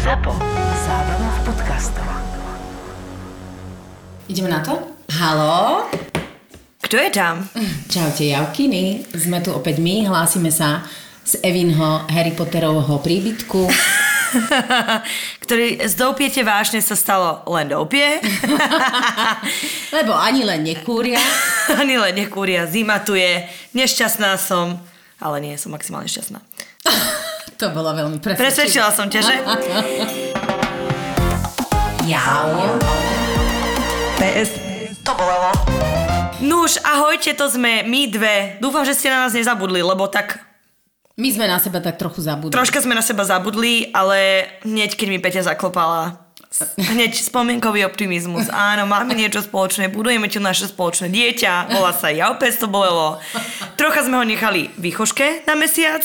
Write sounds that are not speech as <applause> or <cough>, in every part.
ZAPO. Zábrná v podcastov. Ideme na to? Halo? Kto je tam? Čaute, Javkiny. Sme tu opäť my, hlásime sa z Evinho Harry Potterovho príbytku. <laughs> Ktorý z doupiete vážne sa stalo len doupie. <laughs> Lebo ani len nekúria. <laughs> Ani len nekúria, zima tu je, nešťastná som, ale nie, som maximálne šťastná. To bolo veľmi presvedčivé. Presvedčila som ťa, že? <laughs> Jau. PS. To bolelo. Nuž, ahojte, to sme my dve. Dúfam, že ste na nás nezabudli, lebo tak My sme na seba tak trochu zabudli. troška sme na seba zabudli, ale hneď, keď mi Peťa zaklopala, hneď spomienkový optimizmus. Áno, máme niečo spoločné, budujeme tu naše spoločné dieťa, volá sa ja, opäť to bolelo. Trocha sme ho nechali výchoške na mesiac,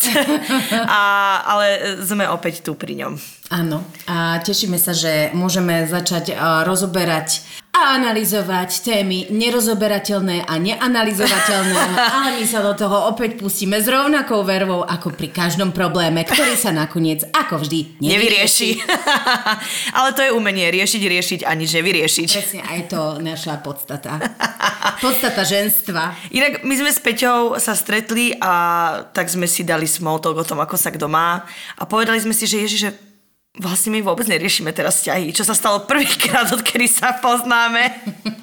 a, ale sme opäť tu pri ňom. Áno. A tešíme sa, že môžeme začať rozoberať a analyzovať témy nerozoberateľné a neanalizovateľné, ale my sa do toho opäť pustíme s rovnakou vervou ako pri každom probléme, ktorý sa nakoniec, ako vždy, Nevyrieši. <laughs> ale to je umenie, riešiť, riešiť a nič nevyriešiť. Presne, aj to naša podstata. Podstata ženstva. Inak my sme s Peťou sa stretli a tak sme si dali small talk o tom, ako sa kto má a povedali sme si, že Ježiš, vlastne my vôbec neriešime teraz vzťahy, čo sa stalo prvýkrát, odkedy sa poznáme.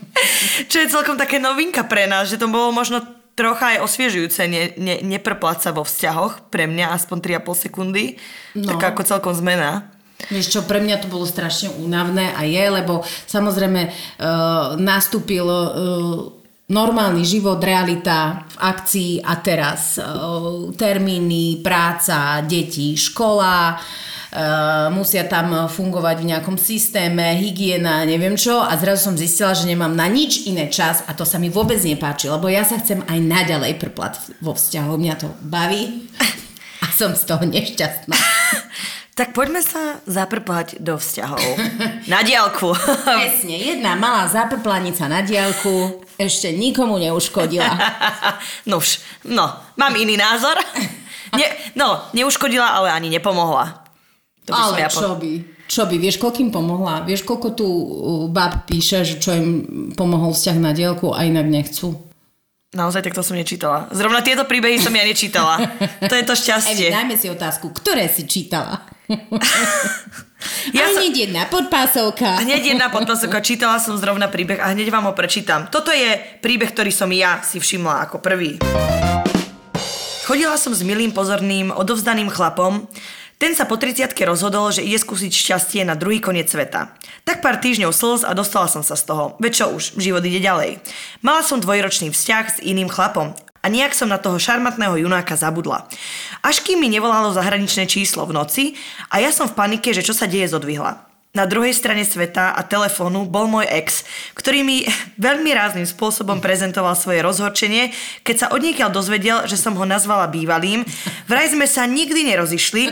<laughs> čo je celkom také novinka pre nás, že to bolo možno trocha aj osviežujúce, ne, ne, neprplať sa vo vzťahoch, pre mňa aspoň 3,5 sekundy, no. Taká ako celkom zmena. Vieš čo, pre mňa to bolo strašne únavné a je, lebo samozrejme uh, nastúpil uh, normálny život, realita v akcii a teraz uh, termíny, práca, deti, škola, uh, musia tam fungovať v nejakom systéme, hygiena, neviem čo a zrazu som zistila, že nemám na nič iné čas a to sa mi vôbec nepáči, lebo ja sa chcem aj naďalej prplať vo vzťahu, mňa to baví a som z toho nešťastná. <laughs> Tak poďme sa zaprpať do vzťahov. Na diálku. <laughs> Presne, jedna malá zaprplanica na diálku ešte nikomu neuškodila. <laughs> Nuž, no, mám iný názor. Ne, no, neuškodila, ale ani nepomohla. To by Ale ja čo by? Čo by? Vieš, koľkým pomohla? Vieš, koľko tu uh, bab píše, že čo im pomohol vzťah na diálku a inak nechcú? Naozaj, tak to som nečítala. Zrovna tieto príbehy som ja nečítala. <laughs> To je to Evi, šťastie. dajme si otázku, ktoré si čítala? <laughs> Ja som- hneď jedna podpásovka. Hneď jedna <laughs> podpasovka, čítala som zrovna príbeh a hneď vám ho prečítam. Toto je príbeh, ktorý som ja si všimla ako prvý. Chodila som s milým, pozorným, odovzdaným chlapom. Ten sa po 30 rozhodol, že ide skúsiť šťastie na druhý koniec sveta. Tak pár týždňov slz a dostala som sa z toho. Veď čo už, život ide ďalej. Mala som dvojročný vzťah s iným chlapom a nejak som na toho šarmatného junáka zabudla. Až kým mi nevolalo zahraničné číslo v noci a ja som v panike, že čo sa deje zodvihla. Na druhej strane sveta a telefónu bol môj ex, ktorý mi <laughs> veľmi rázným spôsobom prezentoval svoje rozhorčenie, keď sa odniekiaľ dozvedel, že som ho nazvala bývalým. Vraj sme sa nikdy nerozišli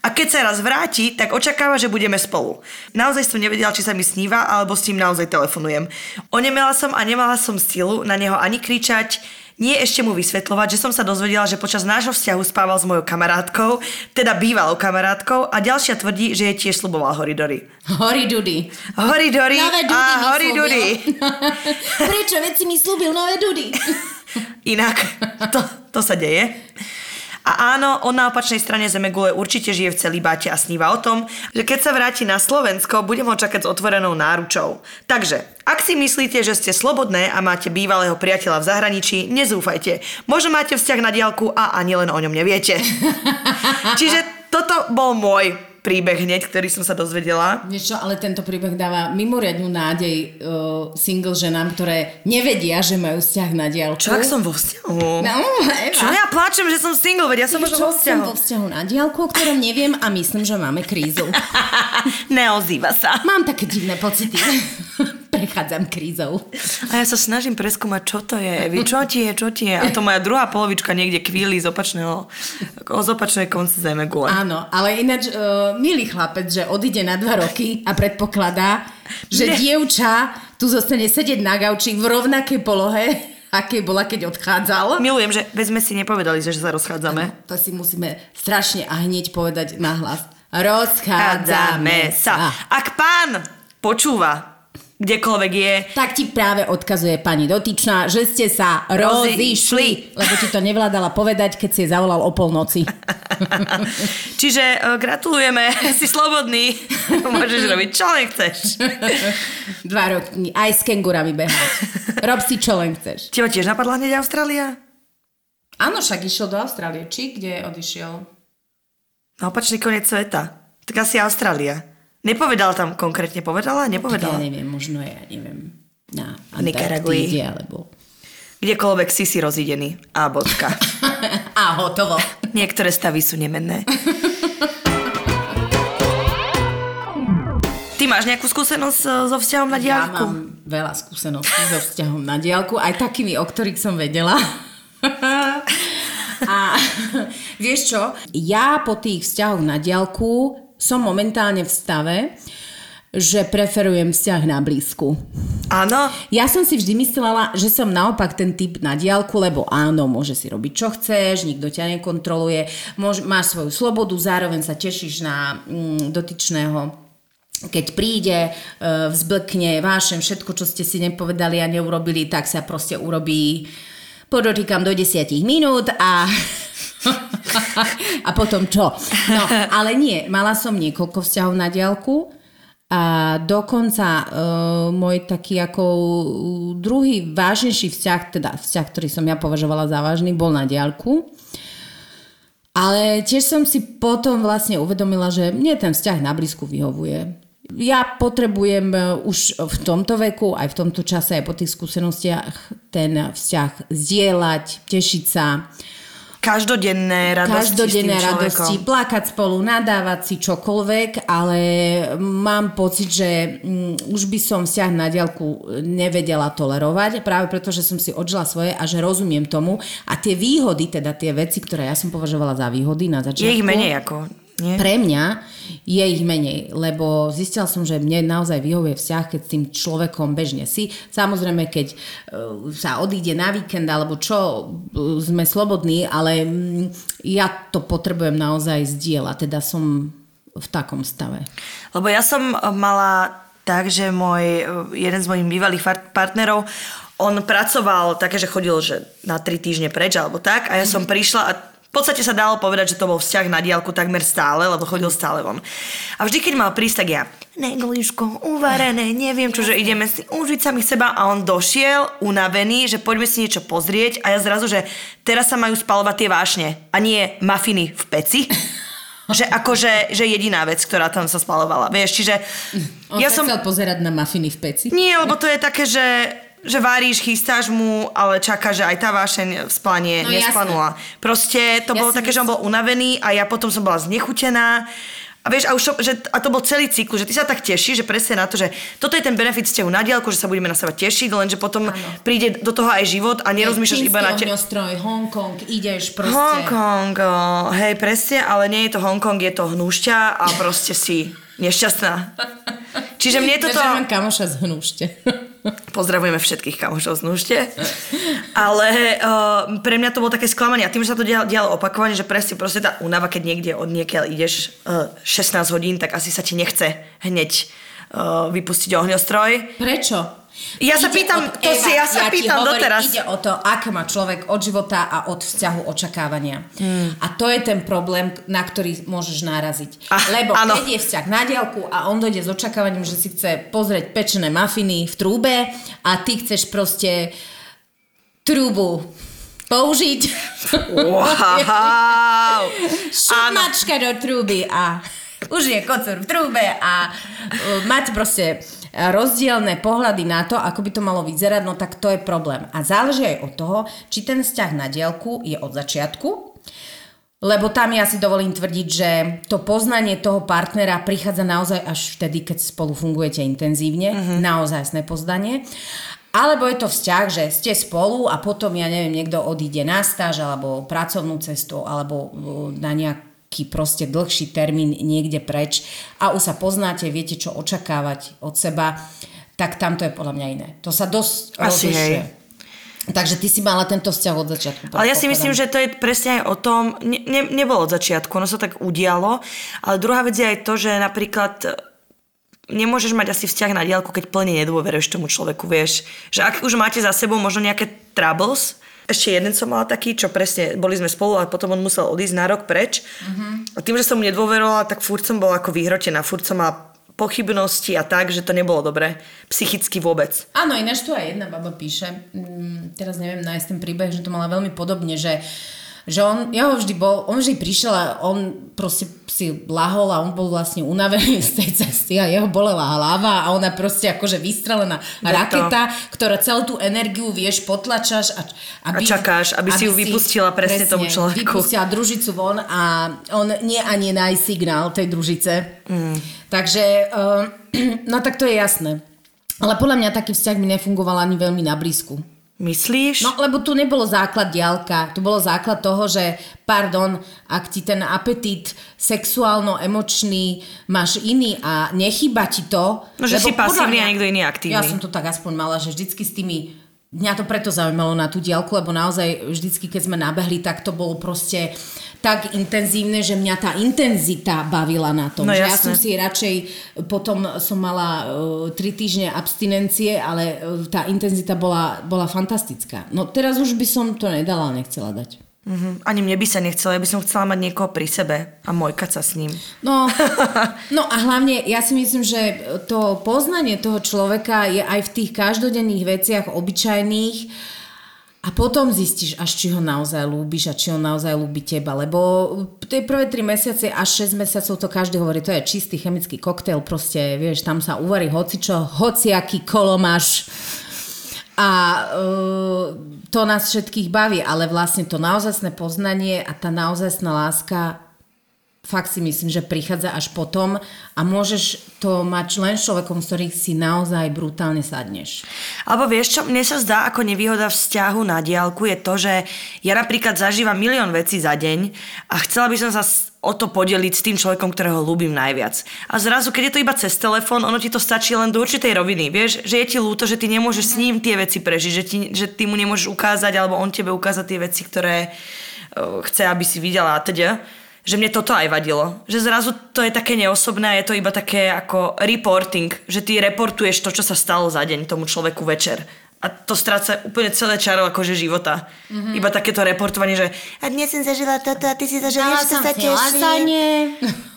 a keď sa raz vráti, tak očakáva, že budeme spolu. Naozaj som nevedela, či sa mi sníva, alebo s tým naozaj telefonujem. Onemela som a nemala som silu na neho ani kričať, nie ešte mu vysvetľovať, že som sa dozvedela, že počas nášho vzťahu spával s mojou kamarátkou, teda bývalou kamarátkou a ďalšia tvrdí, že je tiež sluboval horidory. Hori Dudy. Horidory Nové Dudy a slúbil. <laughs> Prečo? Veď si mi slúbil nové Dudy. Inak, to, to sa deje. A áno, on na opačnej strane Zemegule určite žije v celibáte a sníva o tom, že keď sa vráti na Slovensko, budem ho čakať s otvorenou náručou. Takže, ak si myslíte, že ste slobodné a máte bývalého priateľa v zahraničí, nezúfajte. Možno máte vzťah na diálku a ani len o ňom neviete. <laughs> Čiže toto bol môj príbeh hneď, ktorý som sa dozvedela. Vieš čo, ale tento príbeh dáva mimoriadnú nádej uh, single ženám, ktoré nevedia, že majú vzťah na diálku. Čo ak som vo vzťahu? No, Eva. Čo ja pláčem, že som single, veď ja som možno vo som vzťahu. vo vzťahu na diálku, o ktorom neviem a myslím, že máme krízu. <laughs> Neozýva sa. Mám také divné pocity. <laughs> Prechádzam krízou. A ja sa snažím preskúmať, čo to je. Evi, čo ti je, čo ti je. A to moja druhá polovička niekde kvíli z opačného, z opačnej konce zeme gule. Áno, ale ináč, uh, milý chlapec, že odíde na dva roky a predpokladá, že Ne. dievča tu zostane sedieť na gauči v rovnakej polohe, aké bola, keď odchádzal. Milujem, že veď sme si nepovedali, že sa rozchádzame. To si musíme strašne a hneď povedať nahlas. rozchádzame sa. Ak pán počúva, kdekoľvek je, Tak ti práve odkazuje pani dotyčná, že ste sa rozišli, lebo ti to nevládala povedať, keď si je zavolal o polnoci. <laughs> čiže uh, gratulujeme, <laughs> si slobodný, <laughs> môžeš robiť čo len chceš. Dva roky, aj s kengurami behať. Rob si čo len chceš. Teba tiež napadla hneď Austrália? Áno, však išiel do Austrálie. Či kde odišiel? Na opačný koniec sveta. Tak asi Austrália. Nepovedala tam konkrétne, povedala? Ja Nepovedala. neviem, možno je, ja neviem, na Nikaragui. Alebo... Kdekoľvek si si rozidený. A bodka. <laughs> A hotovo. <laughs> Niektoré stavy sú nemenné. <laughs> Ty máš nejakú skúsenosť e, so vzťahom na Ja diaľku? mám veľa skúseností so vzťahom na diálku, aj takými, o ktorých som vedela. A vieš čo, ja po tých vzťahoch na diálku som momentálne v stave, že preferujem vzťah na blízku. Áno. Ja som si vždy myslela, že som naopak ten typ na diálku, lebo áno, môže si robiť čo chceš, nikto ťa nekontroluje, môž, máš svoju slobodu, zároveň sa tešíš na mm, dotyčného keď príde, e, vzblkne vášem všetko, čo ste si nepovedali a neurobili, tak sa proste urobí podotýkam do 10 minút a <laughs> a potom čo? No, ale nie, mala som niekoľko vzťahov na diálku a dokonca uh, môj taký ako druhý vážnejší vzťah, teda vzťah, ktorý som ja považovala za vážny, bol na diálku. Ale tiež som si potom vlastne uvedomila, že mne ten vzťah na blízku vyhovuje. Ja potrebujem e, už v tomto veku, aj v tomto čase, aj po tých skúsenostiach ten vzťah zdieľať, tešiť sa. Každodenné radosti Každodenné radosti, plakať spolu, nadávať si čokoľvek, ale mám pocit, že mm, už by som vzťah na diaľku nevedela tolerovať, práve preto, že som si odžila svoje a že rozumiem tomu. A tie výhody, teda tie veci, ktoré ja som považovala za výhody na začiatku... Je ich menej ako, nie? Pre mňa je ich menej, lebo zistila som, že mne naozaj vyhovuje vzťah, keď s tým človekom bežne si. Samozrejme, keď e, sa odíde na víkend alebo čo, e, sme slobodní, ale mm, ja to potrebujem naozaj zdieľať, teda som v takom stave. Lebo ja som mala tak, že môj, jeden z mojich bývalých partnerov, on pracoval také, že chodil že na tri týždne preč alebo tak a ja som prišla a v podstate sa dalo povedať, že to bol vzťah na diálku takmer stále, lebo chodil stále von. A vždy, keď mal prísť, tak ja, negliško, uvarené, neviem čo, že ideme si užiť sami seba a on došiel unavený, že poďme si niečo pozrieť a ja zrazu, že teraz sa majú spalovať tie vášne a nie mafiny v peci. <laughs> že akože, že jediná vec, ktorá tam sa spalovala. Vieš, čiže On ja som... chcel pozerať na mafiny v peci? Nie, lebo to je také, že, že varíš, chystáš mu, ale čaká, že aj tá vášeň v splanie No nesplanula. Proste to Ja bolo také, že on bol unavený a ja potom som bola znechutená. A vieš, a, už že, a to bol celý cyklus, že ty sa tak tešíš, že presne na to, že toto je ten benefit vzťahu na diálku, že sa budeme na seba tešiť, lenže potom ano. príde do toho aj život a nerozmýšľaš iba na te... ohňostroj, Hongkong, ideš proste. Hongkong, oh, hej, presne, ale nie je to Hongkong, je to hnúšťa a proste si nešťastná. Čiže mne toto... Takže mám kamoša z hnúšte. <laughs> Pozdravujeme všetkých kamošov z Núšte. Ale uh, pre mňa to bolo také sklamanie. A tým, že sa to dialo, dialo opakovane, že presne proste tá únava, keď niekde od niekiaľ ideš uh, 16 hodín, tak asi sa ti nechce hneď uh, vypustiť ohňostroj. Prečo? Ja sa pýtam, to si ja sa ti pýtam hovorím, doteraz. Ide o to, aké má človek od života a od vzťahu očakávania. Hmm. A to je ten problém, na ktorý môžeš naraziť. Ah, Lebo áno. keď je vzťah na diaľku a on dojde s očakávaním, že si chce pozrieť pečené mafiny v trúbe a ty chceš proste trúbu použiť. Wow. <laughs> <laughs> šumačka do trúby a už je kocúr v trúbe a uh, mať proste rozdielne pohľady na to, ako by to malo vyzerať, no tak to je problém. A záleží aj od toho, či ten vzťah na dielku je od začiatku, lebo tam ja si dovolím tvrdiť, že to poznanie toho partnera prichádza naozaj až vtedy, keď spolu fungujete intenzívne, uh-huh. naozaj poznanie. Alebo je to vzťah, že ste spolu a potom, ja neviem, niekto odíde na stáž alebo pracovnú cestu alebo uh, na nejaký proste dlhší termín niekde preč a už sa poznáte, viete, čo očakávať od seba, tak tam to je podľa mňa iné. To sa dosť Asi rozlišuje. hej. Takže ty si mala tento vzťah od začiatku. Ale ja si myslím, že to je presne aj o tom, ne, ne, nebolo od začiatku, ono sa tak udialo, ale druhá vec je aj to, že napríklad e, nemôžeš mať asi vzťah na diálku, keď plne nedôveruješ tomu človeku, vieš. Že ak už máte za sebou možno nejaké troubles, ešte jeden som mala taký, čo presne, boli sme spolu a potom on musel odísť na rok preč. A tým, že som mu nedôverovala, tak furt som bola ako vyhrotená, furt som mala pochybnosti a tak, že to nebolo dobré. Psychicky vôbec. Áno, ináč tu aj jedna baba píše, mm, teraz neviem nájsť ten príbeh, že to mala veľmi podobne, že že on, ja ho vždy bol, on vždy prišiel a on proste si lahol a on bol vlastne unavený <laughs> z tej cesty a jeho bolela hlava a ona proste akože vystrelená to. raketa, ktorá celú tú energiu, vieš, potlačaš a, A aby, čakáš, aby si ju vypustila presne tomu človeku. vypustila družicu von a on nie ani naj signál tej družice. Mm. Takže, uh, <clears throat> no tak to je jasné. Ale podľa mňa taký vzťah mi nefungoval ani veľmi na blízku. Myslíš? No, lebo tu nebolo základ diálka. Tu bolo základ toho, že, pardon, ak ti ten apetít sexuálno-emočný máš iný a nechýba ti to... No, že si pasívny a niekto iný aktívny. Ja som to tak aspoň mala, že vždycky s tými Mňa to preto zaujímalo na tú diálku, lebo naozaj vždycky, keď sme nabehli, tak to bolo proste tak intenzívne, že mňa tá intenzita bavila na tom. No že ja som si radšej, potom som mala uh, tri týždne abstinencie, ale uh, tá intenzita bola, bola fantastická. No teraz už by som to nedala, nechcela dať. Mhm. Ani mne by sa nechcelo, ja by som chcela mať niekoho pri sebe a mojkať sa s ním. No, <laughs> no a hlavne ja si myslím, že to poznanie toho človeka je aj v tých každodenných veciach obyčajných a potom zistíš, až či ho naozaj ľúbiš a či on naozaj ľúbi teba, lebo tie prvé tri mesiace až 6 mesiacov to každý hovorí, to je čistý chemický koktail, proste, vieš, tam sa uvarí hocičo, hociaký kolomáš a uh, to nás všetkých baví, ale vlastne to naozajstné poznanie a tá naozajstná láska fakt si myslím, že prichádza až potom a môžeš to mať len človekom, s ktorým si naozaj brutálne sadneš. Alebo vieš čo, mne sa zdá ako nevýhoda vzťahu na diálku je to, že ja napríklad zažívam milión vecí za deň a chcela by som sa o to podeliť s tým človekom, ktorého ľúbim najviac. A zrazu, keď je to iba cez telefón, ono ti to stačí len do určitej roviny. Vieš, že je ti ľúto, že ty nemôžeš s ním tie veci prežiť, že, ti, že ty mu nemôžeš ukázať, alebo on tebe ukázať tie veci, ktoré uh, chce, aby si videla a teda že mne toto aj vadilo. Že zrazu to je také neosobné a je to iba také ako reporting, že ty reportuješ to, čo sa stalo za deň tomu človeku večer. A to stráca úplne celé čaro akože života. Mm-hmm. Iba takéto reportovanie, že a dnes som zažila toto a ty si zažila, že sa teším.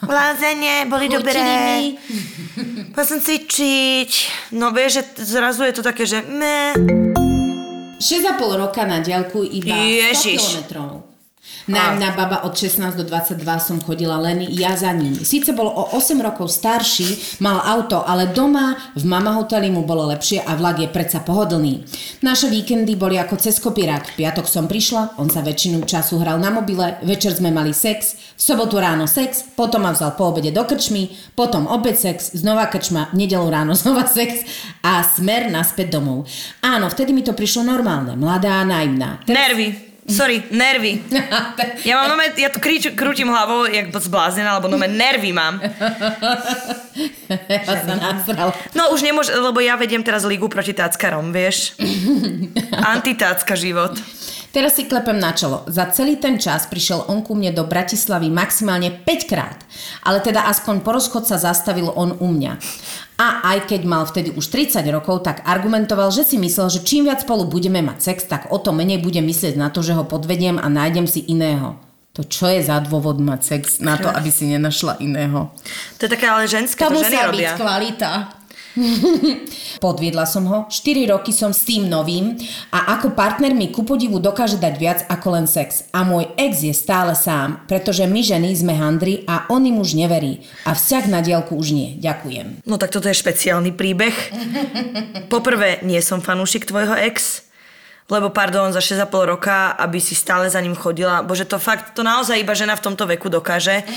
Lázanie, <laughs> boli dobré. Poďal som cvičiť. No vieš, že zrazu je to také, že me. 6,5 roka na diaľku iba Ježiš. 100 kilometrov. Na, baba od 16 do 22 som chodila len ja za ním. Síce bol o 8 rokov starší, mal auto, ale doma v mama hoteli mu bolo lepšie a vlak je predsa pohodlný. Naše víkendy boli ako cez kopírák. V piatok som prišla, on sa väčšinu času hral na mobile, večer sme mali sex, v sobotu ráno sex, potom ma vzal po obede do krčmy, potom opäť sex, znova krčma, v nedelu ráno <laughs> znova sex a smer naspäť domov. Áno, vtedy mi to prišlo normálne, mladá a naivná. Nervy. Sorry, nervy. <laughs> Ja mám nome, ja tu krič, krútim hlavou, jak zbláznená, alebo nome nervy mám. Ja sa nasral. No už nemôžem, lebo ja vediem teraz ligu proti táckarom, vieš. <laughs> Antitácka život. Teraz si klepem na čelo. Za celý ten čas prišiel on ku mne do Bratislavy maximálne 5 krát. Ale teda aspoň po rozchod sa zastavil on u mňa. A aj keď mal vtedy už 30 rokov, tak argumentoval, že si myslel, že čím viac spolu budeme mať sex, tak o to menej budem myslieť na to, že ho podvediem a nájdem si iného. To čo je za dôvod mať sex na to, aby si nenašla iného? To je také ale ženské, To to ženy robia. kvalita. <laughs> Podviedla som ho, 4 roky som s tým novým a ako partner mi ku podivu dokáže dať viac ako len sex. A môj ex je stále sám, pretože my ženy sme handry a on im už neverí. A vzťah na diálku už nie. Ďakujem. No tak toto je špeciálny príbeh. <laughs> Poprvé, nie som fanúšik tvojho ex, lebo pardon, za 6,5 roka, aby si stále za ním chodila. Bože, to fakt, to naozaj iba žena v tomto veku dokáže. <laughs>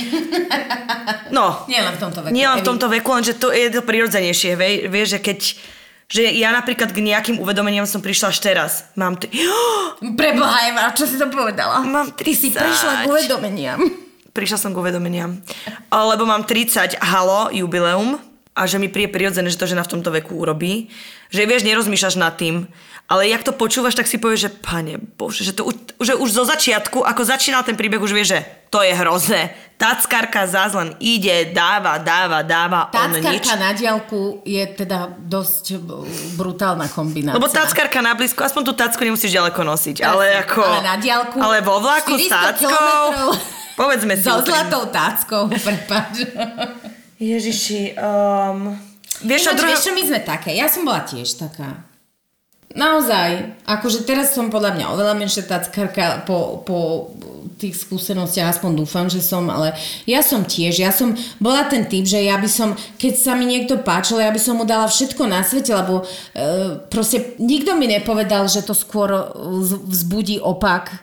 No, Nie len v tomto veku. Nie len v tomto veku, lenže to je to prirodzenejšie, vie, vieš, že keď že ja napríklad k nejakým uvedomeniam som prišla až teraz. Mám t- <gasps> Preboha Eva, čo si to povedala? Mám Ty si 30. prešla k uvedomeniam. Prišla som k uvedomeniam. Lebo mám 30, halo, jubileum. A že mi príde prirodzené, že to žena v tomto veku urobí. Že vieš, nerozmýšľaš nad tým, ale jak to počúvaš, tak si povieš, že pane Bože, že, to že už zo začiatku, ako začínal ten príbeh, už vieš, že to je hrozné. Tackarka zás len ide, dáva, dáva, dáva, on nič. Na diálku je teda dosť brutálna kombinácia. Lebo tackarka na blízko, aspoň tú tacku nemusíš ďaleko nosiť, ale ako... Ale na diálku Ale vo vlaku s 400 táckou... kilometrov Povedzme si... So zlatou táckou, prepáč. Ježiši, um, vieš, Ináč, druhá... vieš čo, my sme také. Ja som bola tiež taká. Naozaj, akože teraz som podľa mňa oveľa menšia táckarka po, po tých skúsenostiach, aspoň dúfam, že som, ale ja som tiež, ja som bola ten typ, že ja by som, keď sa mi niekto páčil, ja by som mu dala všetko na svete, lebo e, proste nikto mi nepovedal, že to skôr z- vzbudí opak.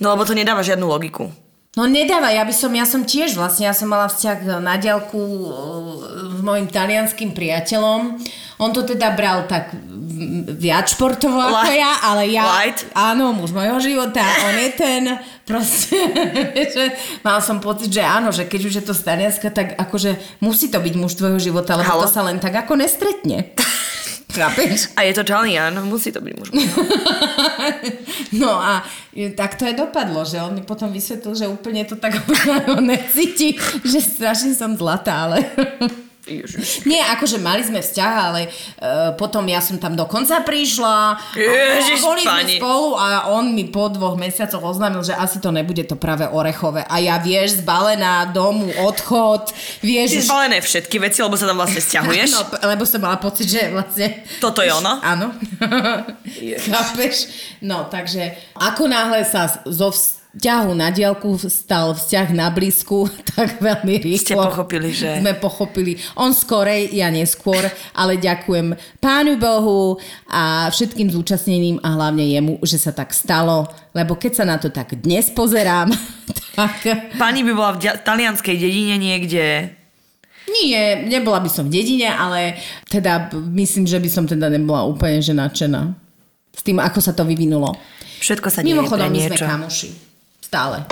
No lebo to nedáva žiadnu logiku. No nedáva, ja by som, ja som tiež vlastne, ja som mala vzťah na diaľku e, s mojim talianským priateľom. On to teda bral tak viac športovo ako Light. ja, ale ja... Light. Áno, muž mojho života, on je ten, proste, <laughs> že mal som pocit, že áno, že keď už je to z Talianska, tak akože musí to byť muž tvojho života, lebo Halo? to sa len tak ako nestretne. Chápeš? A je to Talian, musí to byť muž. <laughs> No a tak to aj dopadlo, že on mi potom vysvetlil, že úplne to tak <laughs> necíti, že strašne som zlatá, ale... Ježiš. Nie, akože mali sme vzťah, ale uh, potom ja som tam dokonca prišla. Ježiš, a boli sme pani. spolu a on mi po dvoch mesiacoch oznámil, že asi to nebude to práve orechové. A ja vieš, zbalená domu, odchod, vieš... Už- zbalené všetky veci, lebo sa tam vlastne stiahuješ. <laughs> No, lebo som mala pocit, že vlastne... Toto je ono? Áno. <laughs> Chápeš? No, takže ako náhle sa zo vzťahu na diálku stal vzťah na blízku, <laughs> tak veľmi rýchlo Ste pochopili, že- sme pochopili. On skorej, ja neskôr, ale ďakujem Pánu Bohu a všetkým zúčastneným a hlavne jemu, že sa tak stalo, lebo keď sa na to tak dnes pozerám, <laughs> tak Pani by bola v dia- talianskej dedine niekde. nie, nebola by som v dedine, ale teda myslím, že by som teda nebola úplne že nadšená s tým, ako sa to vyvinulo. Všetko sa deje Mimochodom, pre my sme niečo. kamoši. Stále.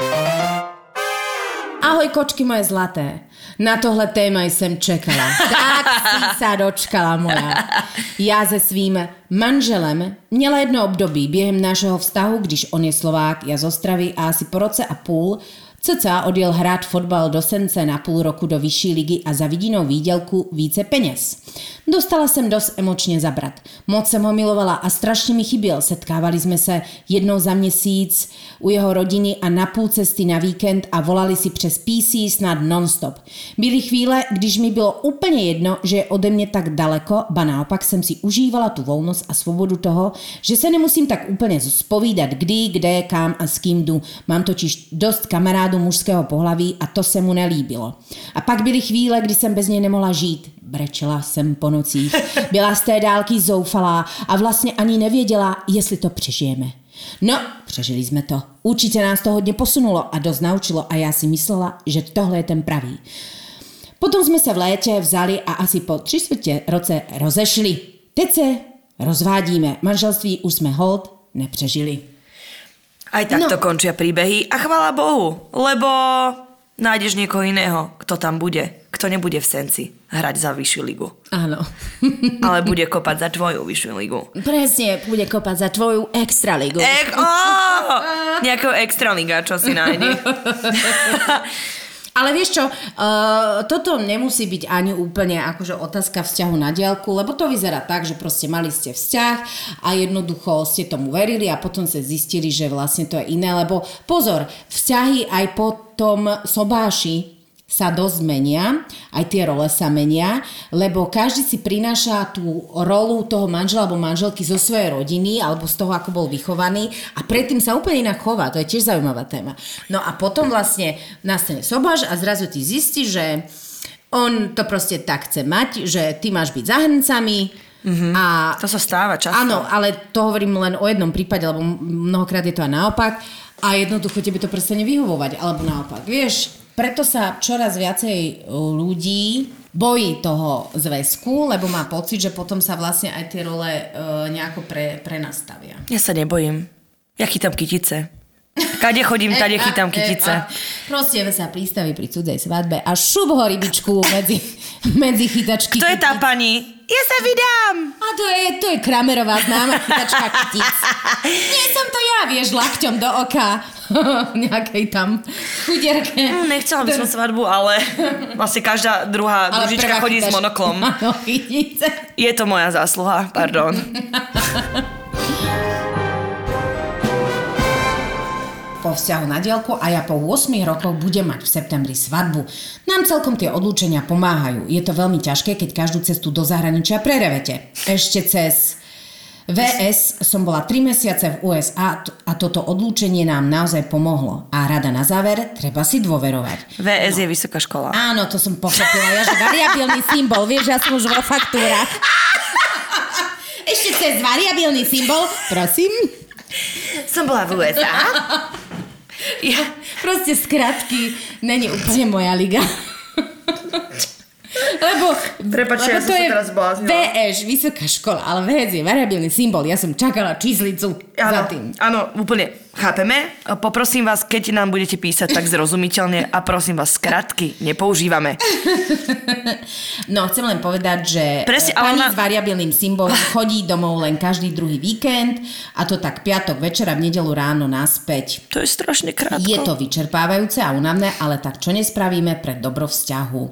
Ahoj, kočky moje zlaté. Na tohle téma jsem čekala. Tak si sa dočkala moja. Já se svým manželem měla jedno období během našeho vztahu, když on je Slovák, já z Ostravy a asi po roce a půl Cca odjel hrát fotbal do Sence na půl roku do vyšší ligy a za vidinou výdělku více peněz. Dostala jsem dost emočně zabrat. Moc jsem ho milovala a strašně mi chyběl. Setkávali jsme se jednou za měsíc u jeho rodiny a na půl cesty na víkend a volali si přes PC snad nonstop. Byly chvíle, když mi bylo úplně jedno, že je ode mě tak daleko, ba naopak jsem si užívala tu volnost a svobodu toho, že se nemusím tak úplně zpovídat kdy, kde, kam a s kým jdu. Mám totiž dost kamarádů mužského pohlaví a to se mu nelíbilo. A pak byly chvíle, kdy jsem bez něj nemohla žít. Brečela jsem po nocích. Byla z té dálky zoufalá a vlastně ani nevěděla, jestli to přežijeme. No, přežili jsme to. Určitě nás to hodně posunulo a dost naučilo a já si myslela, že tohle je ten pravý. Potom jsme se v létě vzali a asi po tři čtvrtě roce rozešli. Teď se rozvádíme. Manželství už jsme hold nepřežili. Aj takto No. končia príbehy a chvála Bohu, lebo nájdeš niekoho iného, kto tam bude, kto nebude v senci hrať za vyššiu ligu, Áno. <laughs> ale bude kopať za tvoju vyššiu ligu. Presne, bude kopať za tvoju extraligu. Ek, oh, nejakého extraliga, čo si nájde. <laughs> Ale vieš čo, uh, toto nemusí byť ani úplne akože otázka vzťahu na diálku, lebo to vyzerá tak, že proste mali ste vzťah a jednoducho ste tomu verili a potom ste zistili, že vlastne to je iné, lebo pozor, vzťahy aj po tom sobáši sa dosť menia, aj tie role sa menia, lebo každý si prináša tú rolu toho manžela alebo manželky zo svojej rodiny alebo z toho, ako bol vychovaný a predtým sa úplne inak chová. To je tiež zaujímavá téma. No a potom vlastne nastane sobáš a zrazu ty zistíš, že on to proste tak chce mať, že ty máš byť za hrncami mm-hmm. a To sa stáva často. Áno, ale to hovorím len o jednom prípade, lebo mnohokrát je to aj naopak a jednoducho tebe to prestane vyhovovať, alebo naopak. Vieš, preto sa čoraz viacej ľudí bojí toho zväzku, lebo má pocit, že potom sa vlastne aj tie role e, nejako pre, prenastavia. Ja sa nebojím. Ja chytám kytice. Kade chodím, tade chytám kytice. Proste sa pristaví pri cudzej svadbe a šup ho rybičku medzi, medzi chytačky. Kto je tá pani? Ja sa vydám! A to je, to je Kramerová známa chytačka kytic. <laughs> Nie som to ja, vieš, lakťom do oka. <laughs> Nejakej tam chudierke. Hm, Nechcela by som svadbu, ale vlastne každá druhá Ale družička chodí s chytačka. monoklom. <laughs> Je to moja zásluha, pardon. Po vzťahu na dielku a ja po 8 rokoch budem mať v septembri svadbu. Nám celkom tie odlúčenia pomáhajú. Je to veľmi ťažké, keď každú cestu do zahraničia prerevete. Ešte cez VS som bola 3 mesiace v USA a toto odlúčenie nám naozaj pomohlo. A rada na záver, treba si dôverovať. VS je vysoká škola. Áno, to som pochopila. Ja, že variabilný symbol, vieš, ja som už vo faktúrach. Ešte cez variabilný symbol, prosím. Som bola v USA. Ja, Proste skratky není úplne moja liga. <laughs> Lebo, lebo ja som sa teraz zbláznila. VŠ, vysoká škola, ale VS je variabilný symbol. Ja som čakala číslicu za áno, tým. áno, úplne chápeme. Poprosím vás, keď nám budete písať tak zrozumiteľne a prosím vás, skratky nepoužívame. <laughs> No, chcem len povedať, že Presne, Presne, pani ona- s variabilným symbolom chodí domov len každý druhý víkend a to tak piatok večera v nedelu ráno naspäť. To je strašne krátko. Je to vyčerpávajúce a únavné, ale tak čo nespravíme pre dobro vzťahu?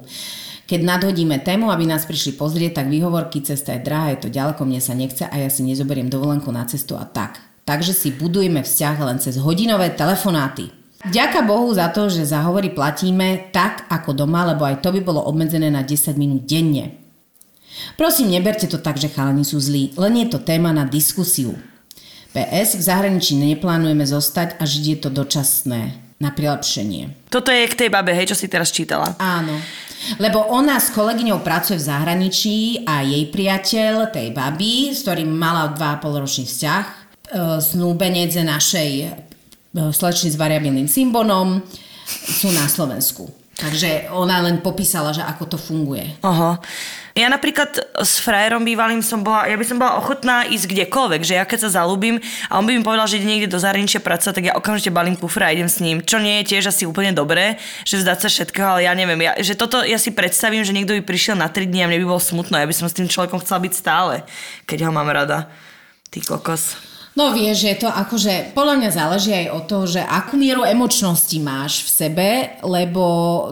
Keď nadhodíme tému, aby nás prišli pozrieť, tak výhovorky, cesta je drahá, je to ďaleko, mne sa nechce a ja si nezoberiem dovolenku na cestu a tak. Takže si budujeme vzťah len cez hodinové telefonáty. Ďaká Bohu za to, že za hovory platíme tak ako doma, lebo aj to by bolo obmedzené na 10 minút denne. Prosím, neberte to tak, že chalani sú zlí, len je to téma na diskusiu. PS, v zahraničí neplánujeme zostať a žiť je to dočasné na prilepšenie. Toto je k tej babe, hej, čo si teraz čítala. Áno. Lebo ona s kolegyňou pracuje v zahraničí a jej priateľ, tej baby, s ktorým mala 2,5 ročný vzťah, e, snúbenec našej e, slečny s variabilným symbolom, sú na Slovensku. Takže ona len popísala, že ako to funguje. Aha. Ja napríklad s frajerom bývalým som bola, ja by som bola ochotná ísť kdekoľvek, že ja keď sa zalúbim a on by mi povedal, že ide niekde do zahraničia pracovať, tak ja okamžite balím kufra a idem s ním. Čo nie je tiež asi úplne dobré, že vzdať sa všetkého, ale ja neviem, ja, že toto ja si predstavím, že niekto by prišiel na 3 dní a mne by bolo smutno, ja by som s tým človekom chcela byť stále, keď ho mám rada. Ty kokos. No vieš, že to akože podľa mňa záleží aj od toho, že akú mieru emočnosti máš v sebe, lebo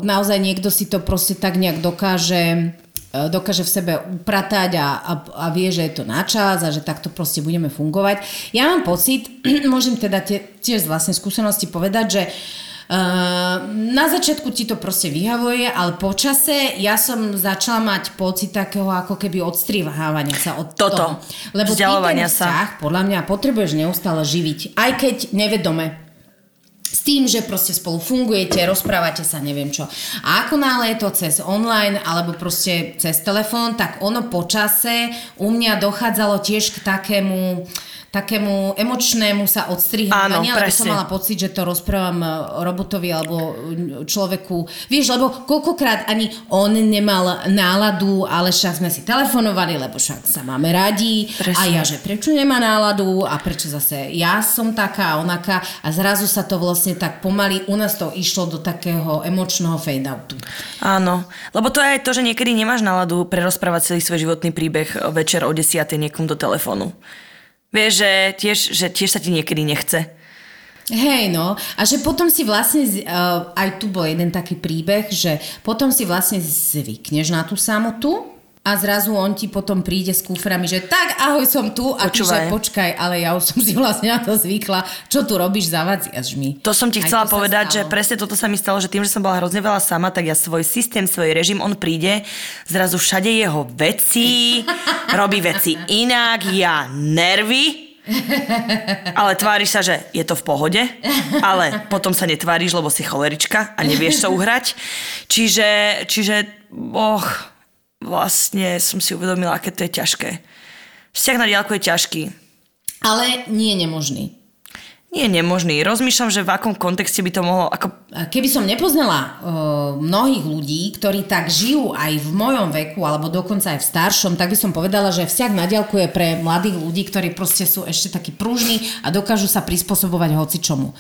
naozaj niekto si to proste tak nejak dokáže e, dokáže v sebe upratať a, a, a vie, že je to na čas a že takto proste budeme fungovať. Ja mám pocit, <clears throat> môžem teda tie, tiež z vlastnej skúsenosti povedať, že Uh, na začiatku ti to proste vyhavuje, ale počase ja som začala mať pocit takého ako keby odstrihávania sa od Toto. toho. Lebo ty ten Vzdialovania sa. vzťah podľa mňa potrebuješ neustále živiť, aj keď nevedome. S tým, že proste spolu fungujete, rozprávate sa, neviem čo. A ako náhle je to cez online alebo proste cez telefón, tak ono počase u mňa dochádzalo tiež k takému takému emočnému sa odstrihávania, Áno, lebo som presne. mala pocit, že to rozprávam e, robotovi alebo e, človeku. Vieš, lebo koľkokrát ani on nemal náladu, ale však sme si telefonovali, lebo však sa máme radi. Presne. A ja, že prečo nemá náladu a prečo zase ja som taká a onaká a zrazu sa to vlastne tak pomaly, u nás to išlo do takého emočného fade-outu. Áno, lebo to je aj to, že niekedy nemáš náladu prerozprávať celý svoj životný príbeh večer o 10. niekomu do telefónu. Vieš, že tiež, že tiež sa ti niekedy nechce. Hej, no. A že potom si vlastne, uh, aj tu bol jeden taký príbeh, že potom si vlastne zvykneš na tú samotu a zrazu on ti potom príde s kuframi, že tak, ahoj, som tu a ty, že počkaj, ale ja už som si vlastne na to zvykla. Čo tu robíš, zavadziaš mi. To som ti Aj chcela povedať, že presne toto sa mi stalo, že tým, že som bola hrozne veľa sama, tak ja svoj systém, svoj režim, on príde, zrazu všade jeho veci, <laughs> robí veci inak, ja nervy, ale tváriš sa, že je to v pohode, ale potom sa netváriš, lebo si cholerička a nevieš sa uhrať. Čiže, čiže, och, vlastne som si uvedomila, aké to je ťažké. Vzťah na diálku je ťažký. Ale nie je nemožný. Nie je nemožný. Rozmýšľam, že v akom kontexte by to mohlo... Ako... Keby som nepoznala uh, mnohých ľudí, ktorí tak žijú aj v mojom veku, alebo dokonca aj v staršom, tak by som povedala, že vzťah na diaľku je pre mladých ľudí, ktorí proste sú ešte takí pružní a dokážu sa prispôsobovať hocičomu.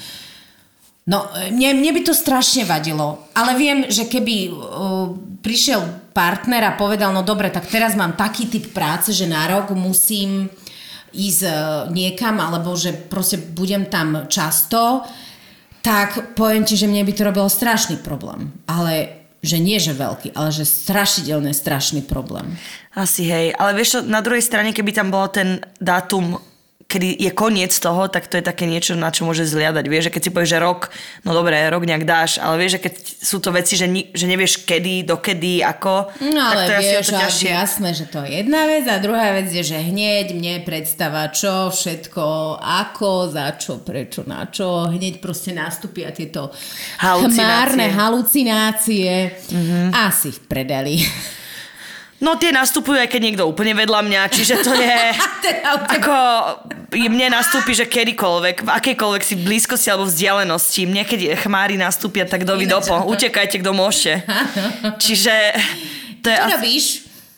No, mne, mne by to strašne vadilo, ale viem, že keby uh, prišiel partner a povedal, no dobre, tak teraz mám taký typ práce, že na rok musím ísť uh, niekam, alebo že proste budem tam často, tak poviem ti, že mne by to robilo strašný problém. Ale že nie že veľký, ale že strašidelne strašný problém. Asi hej, ale vieš na druhej strane, keby tam bol ten dátum kedy je koniec toho, tak to je také niečo, na čo môže zliadať. Vieš, že keď si povieš, že rok, no dobré, rok nejak dáš, ale vieš, že keď sú to veci, že, ni, že nevieš kedy, dokedy, ako, no, ale tak to je vieš, asi to ťažšie. jasné, že to je jedna vec a druhá vec je, že hneď mne predstava čo, všetko, ako, za čo, prečo, na čo, hneď proste nastúpia tieto Halucinácie. chmárne halucinácie. Mm-hmm. Asi v predeli. No tie nastupujú aj keď niekto úplne vedľa mňa, čiže to <laughs> je... Teda ako mne nastúpi, že kedykoľvek, v akejkoľvek si blízkosti alebo vzdialenosti. Mne keď chmári nastúpia, tak do dopo. Utekajte, kto môžete. Čiže... To je Čo asi... robíš?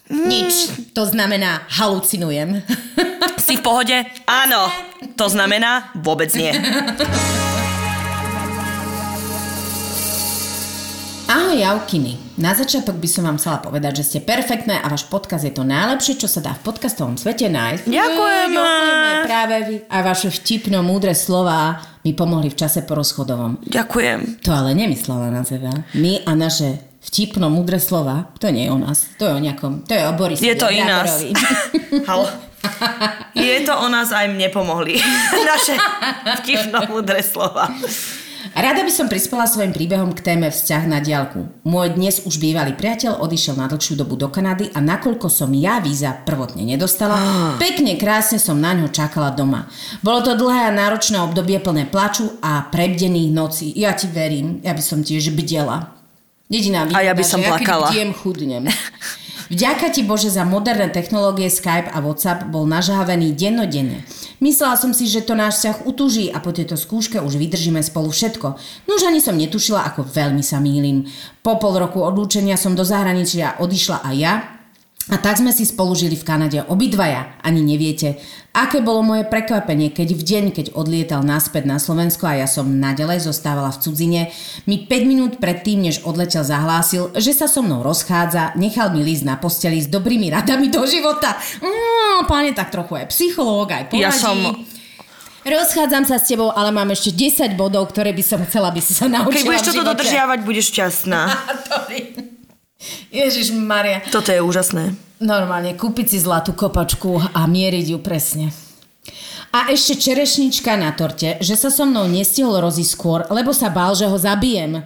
Nič. To znamená halucinujem. <laughs> Si v pohode? Áno. To znamená vôbec nie. Ahoj Jaukiny. Na začiatok by som vám chcela povedať, že ste perfektné a váš podcast je to najlepšie, čo sa dá v podcastovom svete nájsť. Ďakujeme. Ďakujeme práve vy. A vaše vtipno, múdre slová mi pomohli v čase po rozchodovom. Ďakujem. To ale nemyslela na seba. My a naše vtipno, múdre slova, to nie je o nás. To je o nejakom, to je o Borisovi. Je to i nás. <laughs> <laughs> Halo. Je to o nás aj mne pomohli. <laughs> Naše vtipno múdre slova. Rada by som prispela svojim príbehom k téme vzťah na diálku. Môj dnes už bývalý priateľ odišiel na dlhšiu dobu do Kanady a nakoľko som ja víza prvotne nedostala, pekne krásne som na ňo čakala doma. Bolo to dlhé a náročné obdobie plné plaču a prebdených nocí. Ja ti verím, ja by som tiež bdela. Jediná A ja by výhoda, som že plakala. Ja chudnem. <laughs> Vďaka ti Bože za moderné technológie Skype a WhatsApp bol nažávený dennodenne. Myslela som si, že to náš vzťah utúži a po tejto skúške už vydržíme spolu všetko. No ani som netušila, ako veľmi sa mýlim. Po pol roku odlúčenia som do zahraničia odišla aj ja a tak sme si spolu žili v Kanade obidvaja. Ani neviete, aké bolo moje prekvapenie, keď v deň, keď odlietal naspäť na Slovensko a ja som nadalej zostávala v cudzine, mi 5 minút predtým, než odletel, zahlásil, že sa so mnou rozchádza, nechal mi lísť na posteli s dobrými radami do života. Mm, páne, tak trochu aj psychológ, aj poradí. Ja som- Rozchádzam sa s tebou, ale mám ešte 10 bodov, ktoré by som chcela, aby si sa naučila Keď budeš toto dodržiavať, budeš šťastná. <laughs> Ježiš Maria. Toto je úžasné. Normálne, kúpiť si zlatú kopačku a mieriť ju presne. A ešte čerešnička na torte, že sa so mnou nestihol rozísť skôr, lebo sa bál, že ho zabijem.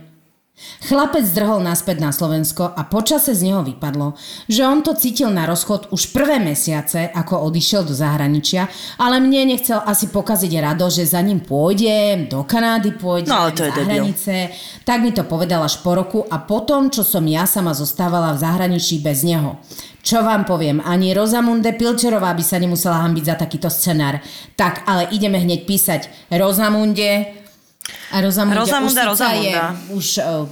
Chlapec zdrhol naspäť na Slovensko a počase z neho vypadlo, že on to cítil na rozchod už prvé mesiace, ako odišiel do zahraničia, ale mne nechcel asi pokaziť rado, že za ním pôjdem, do Kanády pôjdem, No, to je za hranice. Tak mi to povedal až po roku a potom, čo som ja sama zostávala v zahraničí bez neho. Čo vám poviem, ani Rozamunde Pilčerová by sa nemusela hambiť za takýto scenár. Tak, ale ideme hneď písať Rozamunde, a Rozamunda, Rozamunda, už Rozamunda. je už uh,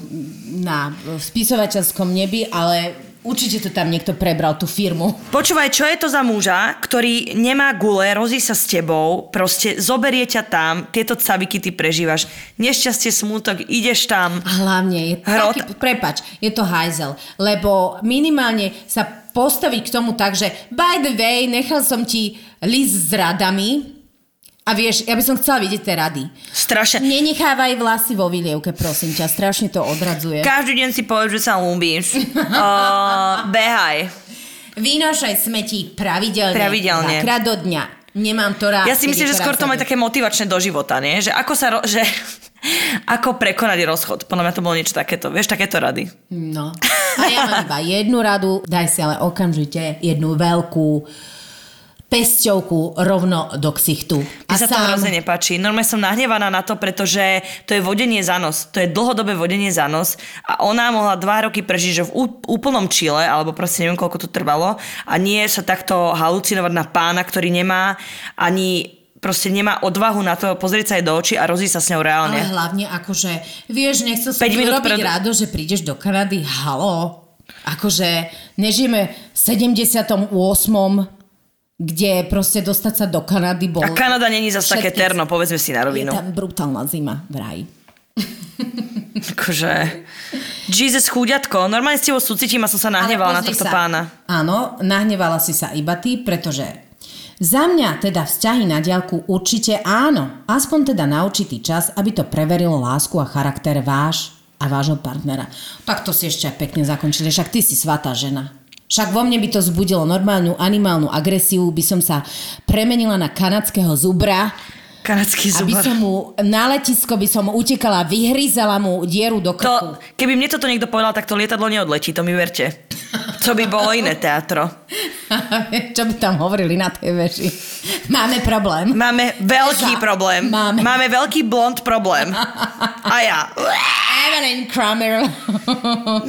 na spisovateľskom nebi, ale určite to tam niekto prebral, tú firmu. Počúvaj, čo je to za muža, ktorý nemá gule, rozí sa s tebou, proste zoberie ťa tam, tieto caviky ty prežívaš, nešťastie, smútok, ideš tam. A hlavne je Hrot. taký, prepač, je to hajzel, lebo minimálne sa postaviť k tomu tak, že by the way, nechal som ti list s radami a vieš, ja by som chcela vidieť tie rady. Strašne. Nenechávaj vlasy vo vylievke, prosím ťa, strašne to odradzuje. Každý deň si povedz, že sa ľúbíš. uh, <laughs> behaj. Vynášaj smeti pravidelne, Pravidelne. dvakrát do dňa. Nemám to rád. Ja si myslím, že skôr to má také motivačné do života, nie? Že ako sa... Ro- <laughs> že ako prekonať rozchod. Podľa mňa to bolo niečo takéto. Vieš, takéto rady. No. A ja mám iba jednu radu, daj si ale okamžite jednu veľkú pesťovku rovno do ksichtu. Mne sa to hrozne nepáči. Normálne som nahnevaná na to, pretože to je vodenie za nos. To je dlhodobé vodenie za nos a ona mohla dva roky prežiť že v úplnom čile, alebo proste neviem, koľko to trvalo a nie sa takto halucinovať na pána, ktorý nemá ani proste nemá odvahu na to pozrieť sa jej do očí a rozísť sa s ňou Ale reálne. hlavne akože, vieš, nechcel som urobiť pred- rado, že prídeš do Kanady, halo. Akože nežijeme v 78 kde proste dostať sa do Kanady bol... A Kanada není zase také terno, povedzme si na Je rovinu. tam brutálna zima, vraj. <laughs> Akože... Jesus chúďatko, normálne s tebou súcitím a som sa nahnevala na tohto sa. pána. Áno, nahnevala si sa iba ty, pretože za mňa teda vzťahy na diaľku určite áno. Aspoň teda na určitý čas, aby to preverilo lásku a charakter váš a vášho partnera. Tak to si ešte pekne zakončili, však ty si svatá žena. Však vo mne by to zbudilo normálnu animálnu agresiu, by som sa premenila na kanadského zubra, Kanadský aby zubar. som mu na letisko by som utekala, vyhryzala mu dieru do krku. To, keby mne toto niekto povedal, tak to lietadlo neodletí, to mi verte. To by bolo iné teatro. <laughs> Čo by tam hovorili na tej veži? Máme problém. Máme veľký Za- problém. Máme. Máme veľký blond problém. <laughs> A ja. Evelyn Kramer.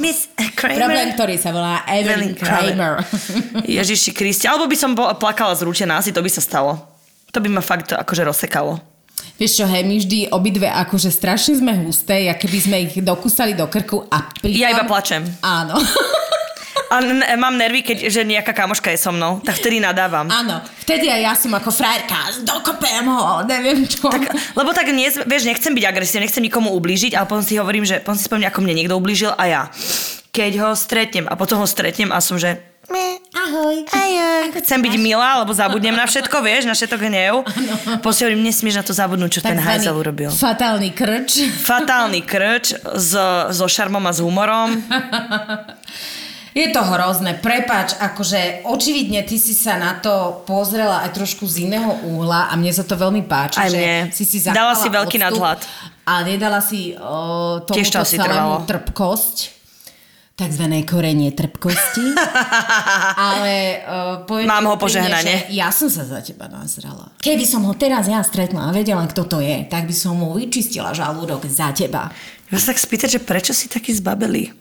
Miss Problém, Kramer. ktorý sa volá Evelyn Evelyn Kramer. Kramer. Ježiši Kriste. Alebo by som bola, plakala zrúčená, asi to by sa stalo. To by ma fakt akože rozsekalo. Vieš čo, hej, my vždy obidve akože strašne sme husté, ja keby sme ich dokúsali do krku a pritom... Ja iba plačem. Áno. <laughs> A n- mám nervy, keď že nejaká kamoška je so mnou, tak vtedy nadávam. Áno. Vtedy aj ja som ako frajerka, dokopem ho, neviem čo. Tak, lebo tak nie, vieš, nechcem byť agresívny, nechcem nikomu ublížiť, ale potom si hovorím, že potom si spomínam, ako mne niekto ublížil a ja. Keď ho stretnem a potom ho stretnem a som, že Ahoj. Ajaj. Chcem byť milá, lebo zabudnem na všetko, vieš, na všetko hnev. Hovorím, nesmieš na to zabudnúť, čo ten Takzvaný hajzel urobil. Fatálny krč. Fatálny krč s, so šarmom a s humorom. <laughs> Je to hrozné, prepač, akože očividne ty si sa na to pozrela aj trošku z iného uhla a mne sa to veľmi páči, Aj že mne. si si Dala si veľký odstup nadhľad. A nedala si o, Tiež to trvalo. trpkosť, takzvané korenie trpkosti. <laughs> Ale uh, poviem Mám ho požehnanie. že Ja som sa za teba nazrala. Keby som ho teraz ja stretla a vedela, kto to je, tak by som mu vyčistila žalúdok za teba. Ja sa tak spýtať, že prečo si taký zbabelý?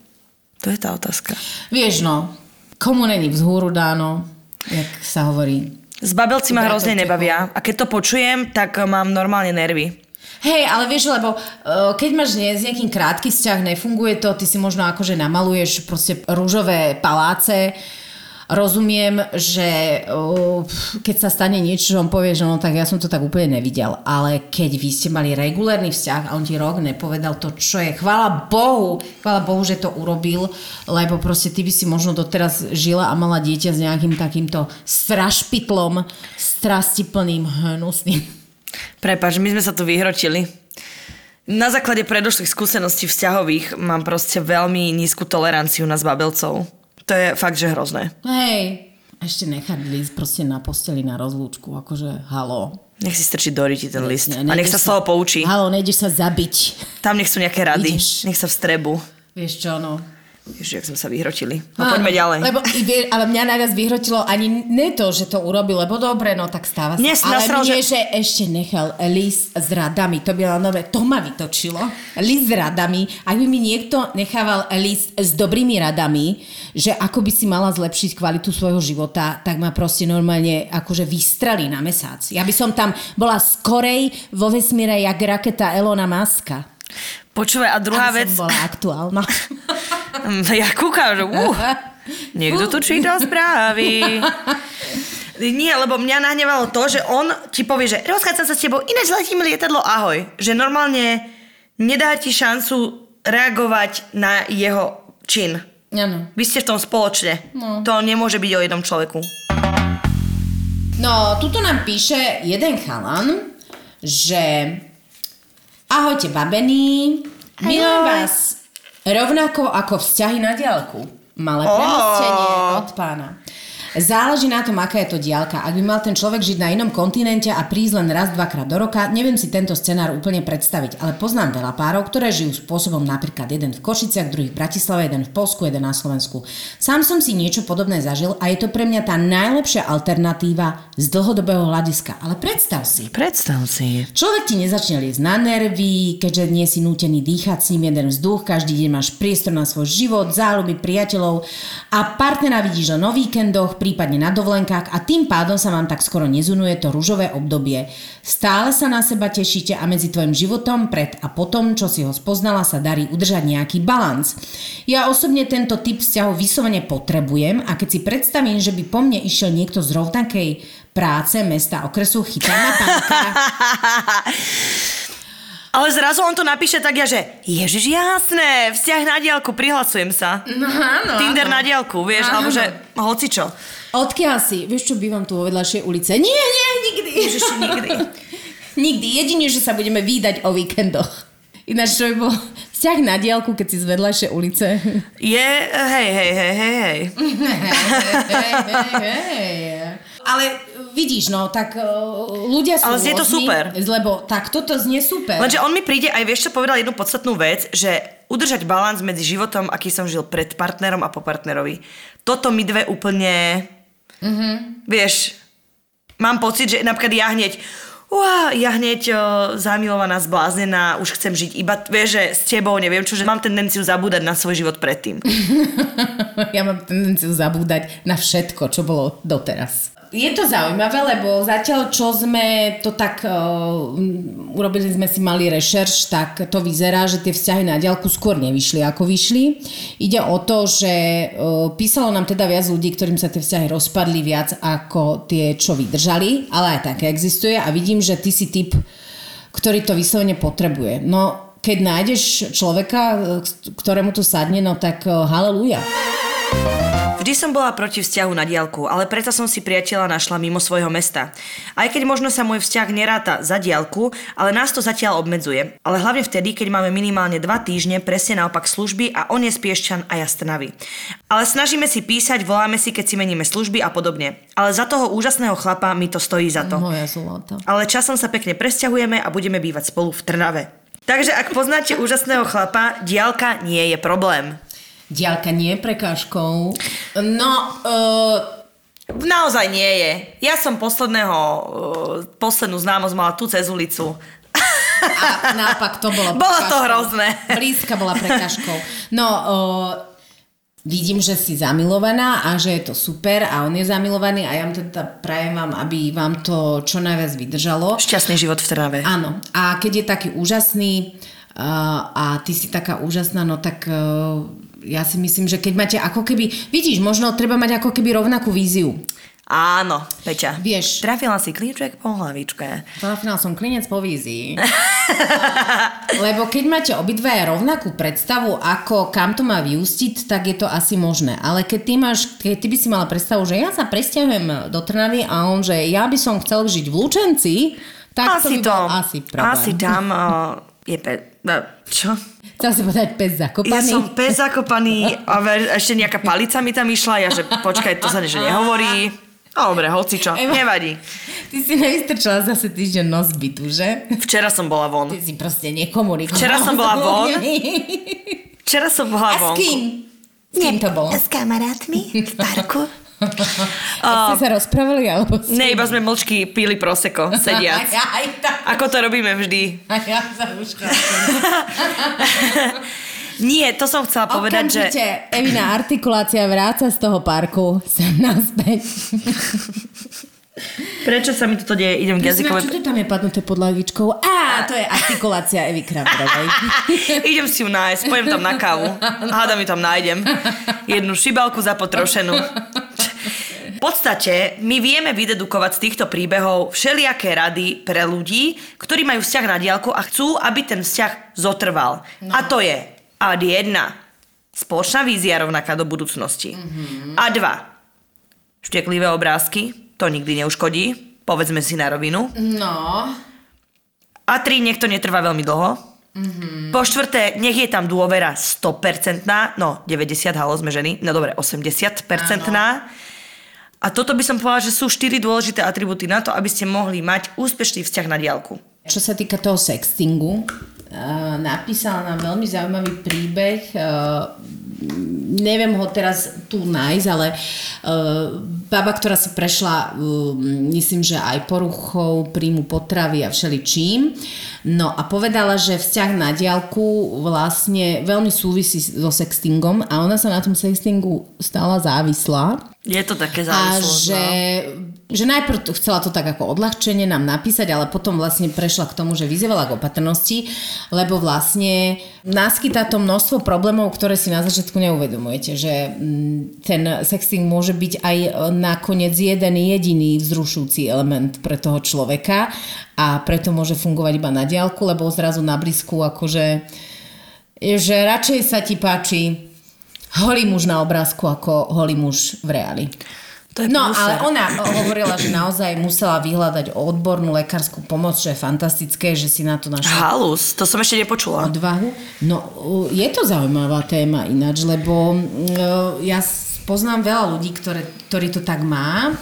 To je tá otázka. Vieš no, komu není vzhúru dáno, jak sa hovorí. Zbabelci ma Dobre, hrozne nebavia. A keď to počujem, tak mám normálne nervy. Hej, ale vieš, lebo uh, keď máš nie, s nejakým krátky vzťah, nefunguje to, ty si možno akože namaluješ proste rúžové paláce, Rozumiem, že uh, keď sa stane niečo, že on povie, že no tak ja som to tak úplne nevidel, ale keď vy ste mali regulárny vzťah a on ti rok nepovedal to, čo je, chvála Bohu, chvála Bohu, že to urobil, lebo proste ty by si možno doteraz žila a mala dieťa s nejakým takýmto strašpitlom, strastiplným, hnusným. Prepač, my sme sa tu vyhrotili. Na základe predošlých skúseností vzťahových mám proste veľmi nízku toleranciu na zbabelcov. To je fakt, že hrozné. Hej, ešte nechať list proste na posteli na rozlúčku, akože halo. Nech si strčí do riti ten list. Ne- A nech sa z toho poučí. Halo, nejdeš sa zabiť. Tam nech sú nejaké rady. Ideš. Nech sa vstrebu. Vieš čo, no. Ježiš, jak sme sa vyhrotili. No Áno, poďme ďalej. Lebo, ale mňa najviac vyhrotilo ani ne to, že to urobil, lebo dobre, no tak stáva sa. Dnes ale nasral, mne, že- že... ešte nechal list s radami, to by nové, to ma vytočilo. List s radami, ak by mi niekto nechával list s dobrými radami, že ako by si mala zlepšiť kvalitu svojho života, tak ma proste normálne akože vystrali na mesiac. Ja by som tam bola skorej vo vesmíre jak raketa Elona Muska. Počúvaj, a druhá aby vec... bola aktuálna. <laughs> Ja kúkam, že uh, niekto tu čítal správy. Nie, lebo mňa nahnevalo to, že on ti povie, že rozchádzam sa s tebou, ináč letím lietadlo, ahoj. Že normálne nedá ti šancu reagovať na jeho čin. Áno. Vy ste v tom spoločne. No. To nemôže byť o jednom človeku. No, tuto nám píše jeden chalan, že ahojte babení, milujem vás rovnako ako vzťahy na diálku. Malé premostenie od pána. Záleží na tom, aká je to diálka. Ak by mal ten človek žiť na inom kontinente a prísť len raz, dvakrát do roka, neviem si tento scenár úplne predstaviť, ale poznám veľa párov, ktoré žijú spôsobom napríklad jeden v Košiciach, druhý v Bratislave, jeden v Polsku, jeden na Slovensku. Sám som si niečo podobné zažil a je to pre mňa tá najlepšia alternatíva z dlhodobého hľadiska. Ale predstav si, Predstav si. Človek ti nezačne liesť na nervy, keďže nie si nútený dýchať s ním jeden vzduch, každý deň máš priestor na svoj život, záľuby, priateľov a partnera vidíš len o víkendoch, prípadne na dovolenkách a tým pádom sa vám tak skoro nezunuje to rúžové obdobie. Stále sa na seba tešíte a medzi tvojim životom pred a potom, čo si ho spoznala, sa darí udržať nejaký balans. Ja osobne tento typ vzťahu vyslovene potrebujem a keď si predstavím, že by po mne išiel niekto z rovnakej práce, mesta, okresu, chytá ma panka. <laughs> Ale zrazu on to napíše tak ja, že ježiš, jasné, vzťah na diálku, prihlasujem sa. No áno, Tinder áno. na diálku, vieš, Áno. alebo že hocičo. Odkiaľ si? Vieš čo, bývam tu vo vedľajšej ulice. Nie, nie, nikdy. Ježiši, nikdy. <laughs> nikdy. Jedine, že sa budeme výdať o víkendoch. Ináč, čo by bol vzťah na diálku, keď si z vedľajšej ulice. Je, hej, hej, hej, hej, hej. <laughs> hej, hej, hej. Ale vidíš, no, tak uh, ľudia sú Ale znie to super. Lebo tak toto znie super. Lenže on mi príde aj, vieš čo, povedal jednu podstatnú vec, že udržať balans medzi životom, aký som žil pred partnerom a po partnerovi. Toto my dve úplne, mm-hmm. vieš, mám pocit, že napríklad ja hneď, Uá, ja hneď o, zamilovaná, zbláznená, už chcem žiť iba, vieš, že s tebou, neviem čo, že mám tendenciu zabúdať na svoj život predtým. <laughs> ja mám tendenciu zabúdať na všetko, čo bolo doteraz. Je to zaujímavé, lebo zatiaľ, čo sme to tak, uh, urobili sme si malý rešerš, tak to vyzerá, že tie vzťahy na diálku skôr nevyšli, ako vyšli. Ide o to, že uh, písalo nám teda viac ľudí, ktorým sa tie vzťahy rozpadli viac ako tie, čo vydržali, ale aj také existuje a vidím, že ty si typ, ktorý to vyslovene potrebuje. No, keď nájdeš človeka, e, ktorému to sadne, no tak uh, haleluja. Vždy som bola proti vzťahu na diálku, ale predsa som si priateľa našla mimo svojho mesta. Aj keď možno sa môj vzťah neráta za diálku, ale nás to zatiaľ obmedzuje. Ale hlavne vtedy, keď máme minimálne dva týždne presne naopak služby a on je z Piešťan a ja z Trnavy. Ale snažíme si písať, voláme si, keď si meníme služby a podobne. Ale za toho úžasného chlapa mi to stojí za to. Moja zlata. Ale časom sa pekne presťahujeme a budeme bývať spolu v Trnave. Takže ak poznáte úžasného chlapa, diálka nie je problém. Diálka nie je prekážkou. No, uh, Naozaj nie je. Ja som posledného, uh, poslednú známosť mala tu cez ulicu. a naopak to bolo <laughs> Bolo to prekážkou. hrozné. Blízka bola prekážkou. No, uh, vidím, že si zamilovaná a že je to super a on je zamilovaný a ja vám teda prajem vám, aby vám to čo najviac vydržalo. Šťastný život v Trnave. Áno. A keď je taký úžasný uh, a ty si taká úžasná, no tak uh, ja si myslím, že keď máte ako keby, vidíš, možno treba mať ako keby rovnakú víziu. Áno, Peťa. Vieš. Trafila si klíček po hlavičke. Trafila som klinec po vízii. <laughs> Lebo keď máte obidvaja rovnakú predstavu, ako kam to má vyústiť, tak je to asi možné. Ale keď ty, máš, keď ty by si mala predstavu, že ja sa presťahujem do Trnavy a on, že ja by som chcel žiť v Lučenci, tak asi to by bol asi problém. Asi tam uh, <laughs> je pe... Uh, čo? Chcel si povedať pes Ja zakopaný. som pes zakopaný a ešte nejaká palica mi tam išla. Ja že počkaj, to sa niečo nehovorí. Dobre, hoci čo, Eva. nevadí. Ty si nevystrčala zase týždeň nos bytu, že? Včera som bola von. Ty si proste nekomunikovala. Včera som bola von. Včera som bola A s von. kým? S kým to bolo? S kamarátmi v parku. A ste sa <laughs> rozprávali, alebo si... Ne, iba sme mlčky pili proseko, <laughs> sediac. Aj, aj tak. Ako to robíme vždy. A ja sa už <laughs> Nie, to som chcela povedať, že... Okamžite Evina artikulácia vráca z toho parku sem naspäť. Prečo sa mi toto deje? Idem k Čo jazykovej... to tam je padnuté pod lavičkou? Á, to je artikulácia Evy Kramerovej. Idem si ju nájsť, pojem tam na kávu. Háda mi tam nájdem. Jednu šibalku zapotrošenú. Podstate my vieme vydedukovať z týchto príbehov všelijaké rady pre ľudí, ktorí majú vzťah na diálku a chcú, aby ten vzťah zotrval. No. A to je ad 1. Spoločná vízia rovnaká do budúcnosti. Mm-hmm. A 2. Šteklivé obrázky, to nikdy neuškodí. Povedzme si na rovinu. No, A tri, nech to netrvá veľmi dlho. Mm-hmm. Po štvrté, nech je tam dôvera 100%, no 90, halo sme ženy, no dobre, 80%. A toto by som povedala, že sú štyri dôležité atributy na to, aby ste mohli mať úspešný vzťah na diálku. čo sa týka toho sextingu, uh, napísala nám veľmi zaujímavý príbeh. Uh, neviem ho teraz tu nájsť, ale uh, baba, ktorá si prešla, myslím, že aj poruchou príjmu potravy a všeličím. No a povedala, že vzťah na diálku vlastne veľmi súvisí so sextingom a ona sa na tom sextingu stala závislá Je to také A závislosť. že, no. že najprv to- chcela to tak ako odľahčenie nám napísať, ale potom vlastne prešla k tomu, že vyzývala k opatrnosti, lebo vlastne naskytá to množstvo problémov, ktoré si na začiatku neuvedomujete, že mm, ten sexting môže byť aj e, nakoniec jeden jediný vzrušujúci element pre toho človeka a preto môže fungovať iba na diálku, lebo zrazu na blízku akože že radšej sa ti páči holý muž na obrázku ako holý muž v reáli. To je No, prúser. ale ona hovorila, že naozaj musela vyhľadať odbornú lekárskú pomoc, čo je fantastické, že si na to našla Halus, to som ešte nepočula. odvahu. No, je to zaujímavá téma ináč, lebo uh, ja s- poznám veľa ľudí, ktoré, ktorí to tak má.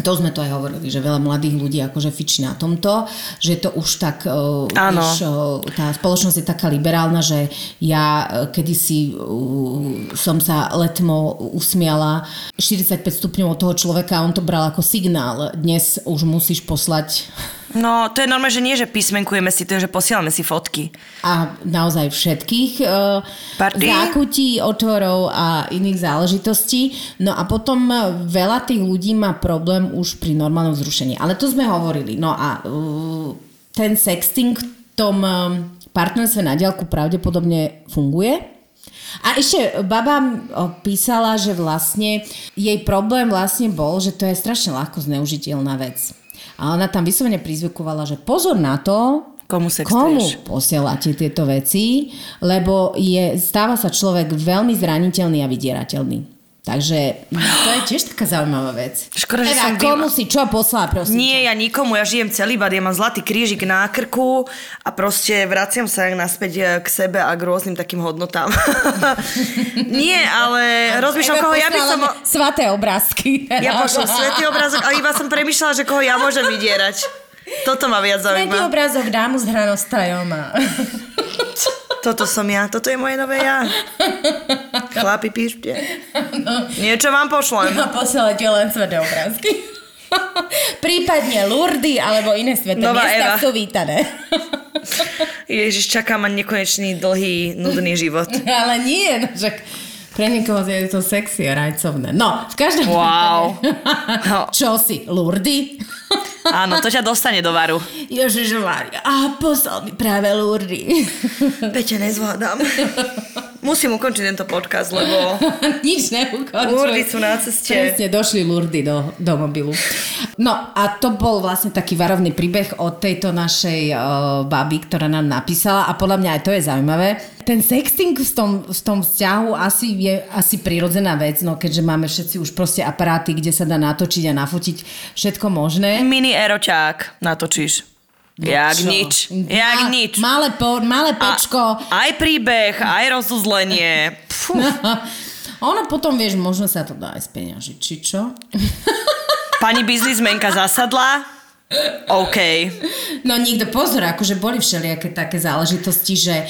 To sme to aj hovorili, že veľa mladých ľudí akože fičí na tomto, že to už tak, uh, vieš, uh, tá spoločnosť je taká liberálna, že ja uh, kedysi uh, som sa letmo usmiala 45 stupňov od toho človeka a on to bral ako signál. Dnes už musíš poslať No, to je normálne, že nie, že písmenkujeme si, to je, že posielame si fotky. a naozaj všetkých uh, Party? zákutí, otvorov a iných záležitostí. No a potom uh, veľa tých ľudí má problém už pri normálnom vzrušení. Ale to sme hovorili. No a uh, ten sexting v tom uh, partnerstve na diaľku pravdepodobne funguje. A ešte baba písala, že vlastne jej problém vlastne bol, že to je strašne ľahko zneužiteľná vec. A ona tam vyslovene prizvukovala, že pozor na to, Komu Komu posielate tieto veci, lebo je, stáva sa človek veľmi zraniteľný a vydierateľný. Takže to je tiež taká zaujímavá vec. Škoda, že teda, som komu si čo poslala, prosím. Nie, ja nikomu, ja žijem celý bad, ja mám zlatý krížik na krku a proste vraciam sa naspäť eh, k sebe a k rôznym takým hodnotám. <laughs> Nie, ale rozmýšľam, koho ja by som... Svaté obrázky. Ja pošlem <laughs> svetý obrázok, ale iba som premyšľala, že koho ja môžem vydierať. Toto ma viac zaujíma. obrázok dámu s hranostajom. Toto som ja, toto je moje nové ja. Chlapi, píšte. Niečo vám pošlem. A posielate len sveté obrázky. Prípadne Lurdy alebo iné sveté Nová miesta Eva. sú vítané. Ježiš, čaká ma nekonečný, dlhý, nudný život. Ale nie, no však pre niekoho je to sexy a rajcovné. No, v každom Wow. prípade. No. Čo si, Lurdy? Áno, to ťa dostane do varu. Ježiš Mária, a poslal mi práve Lurdy. Peťa, nezvládam. <laughs> Musím ukončiť tento podcast, lebo <laughs> Nič neukončuj. Lurdy sú na ceste. Presne, došli Lurdy do, do mobilu. No a to bol vlastne taký varovný príbeh od tejto našej uh, baby, ktorá nám napísala a podľa mňa aj to je zaujímavé. Ten sexting v tom, v tom vzťahu asi je asi prirodzená vec, no keďže máme všetci už proste aparáty, kde sa dá natočiť a nafotiť všetko možné. Mini eroťák natočíš. Jak Čo? nič. Jak Ma- nič. Malé, po, malé pečko. Aj príbeh, aj rozuzlenie. <laughs> Ono potom, vieš, možno sa to dá aj speňažiť, či čo? Pani biznismenka zasadla. OK. No nikto, pozor, akože boli všelijaké také záležitosti, že e,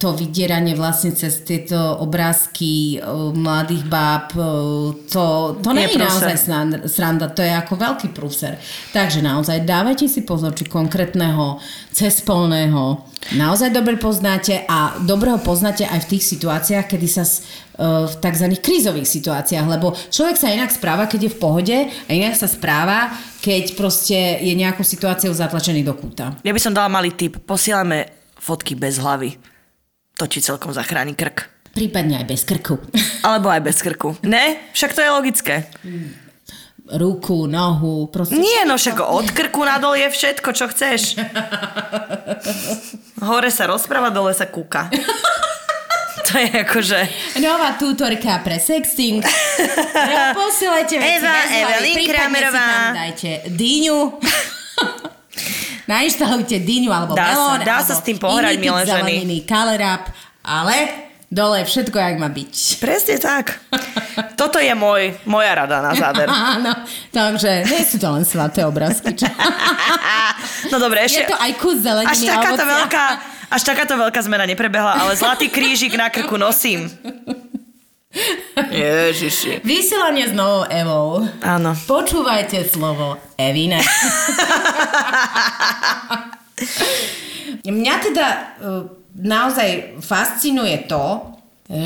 to vydieranie vlastne cez tieto obrázky e, mladých báb, e, to, to nie je naozaj sranda, to je ako veľký prúser. Takže naozaj dávajte si pozor, či konkrétneho cespolného naozaj dobre poznáte a dobre ho poznáte aj v tých situáciách, kedy sa s- e, v tzv. krízových situáciách, lebo človek sa inak správa, keď je v pohode a inak sa správa, keď proste je nejakou situáciou zatlačený do kúta. Ja by som dala malý tip. Posielame fotky bez hlavy. To ti celkom zachráni krk. Prípadne aj bez krku. Alebo aj bez krku. Ne? Však to je logické. Ruku, nohu, proste... Nie, no však od krku nadol je všetko, čo chceš. Hore sa rozpráva, dole sa kúka. To je akože... Nová tutorka pre sexting. Posielajte veci Eva, Evelyn Kramerová. dajte dyňu. Nainštalujte dyňu alebo Dá sa- melón. dá sa s tým pohrať, milé ženy. zeleniny, kalerap, ale dole všetko, jak má byť. Presne tak. Toto je môj, moja rada na záver. <laughs> Áno, takže nie sú to len svaté obrázky. Čo? No dobre, Je ešte... to aj kus zeleniny Až takáto veľká, až takáto veľká zmena neprebehla, ale zlatý krížik na krku nosím. Ježiši. Vysielanie s novou Evou. Áno. Počúvajte slovo Evine. <laughs> Mňa teda uh, naozaj fascinuje to,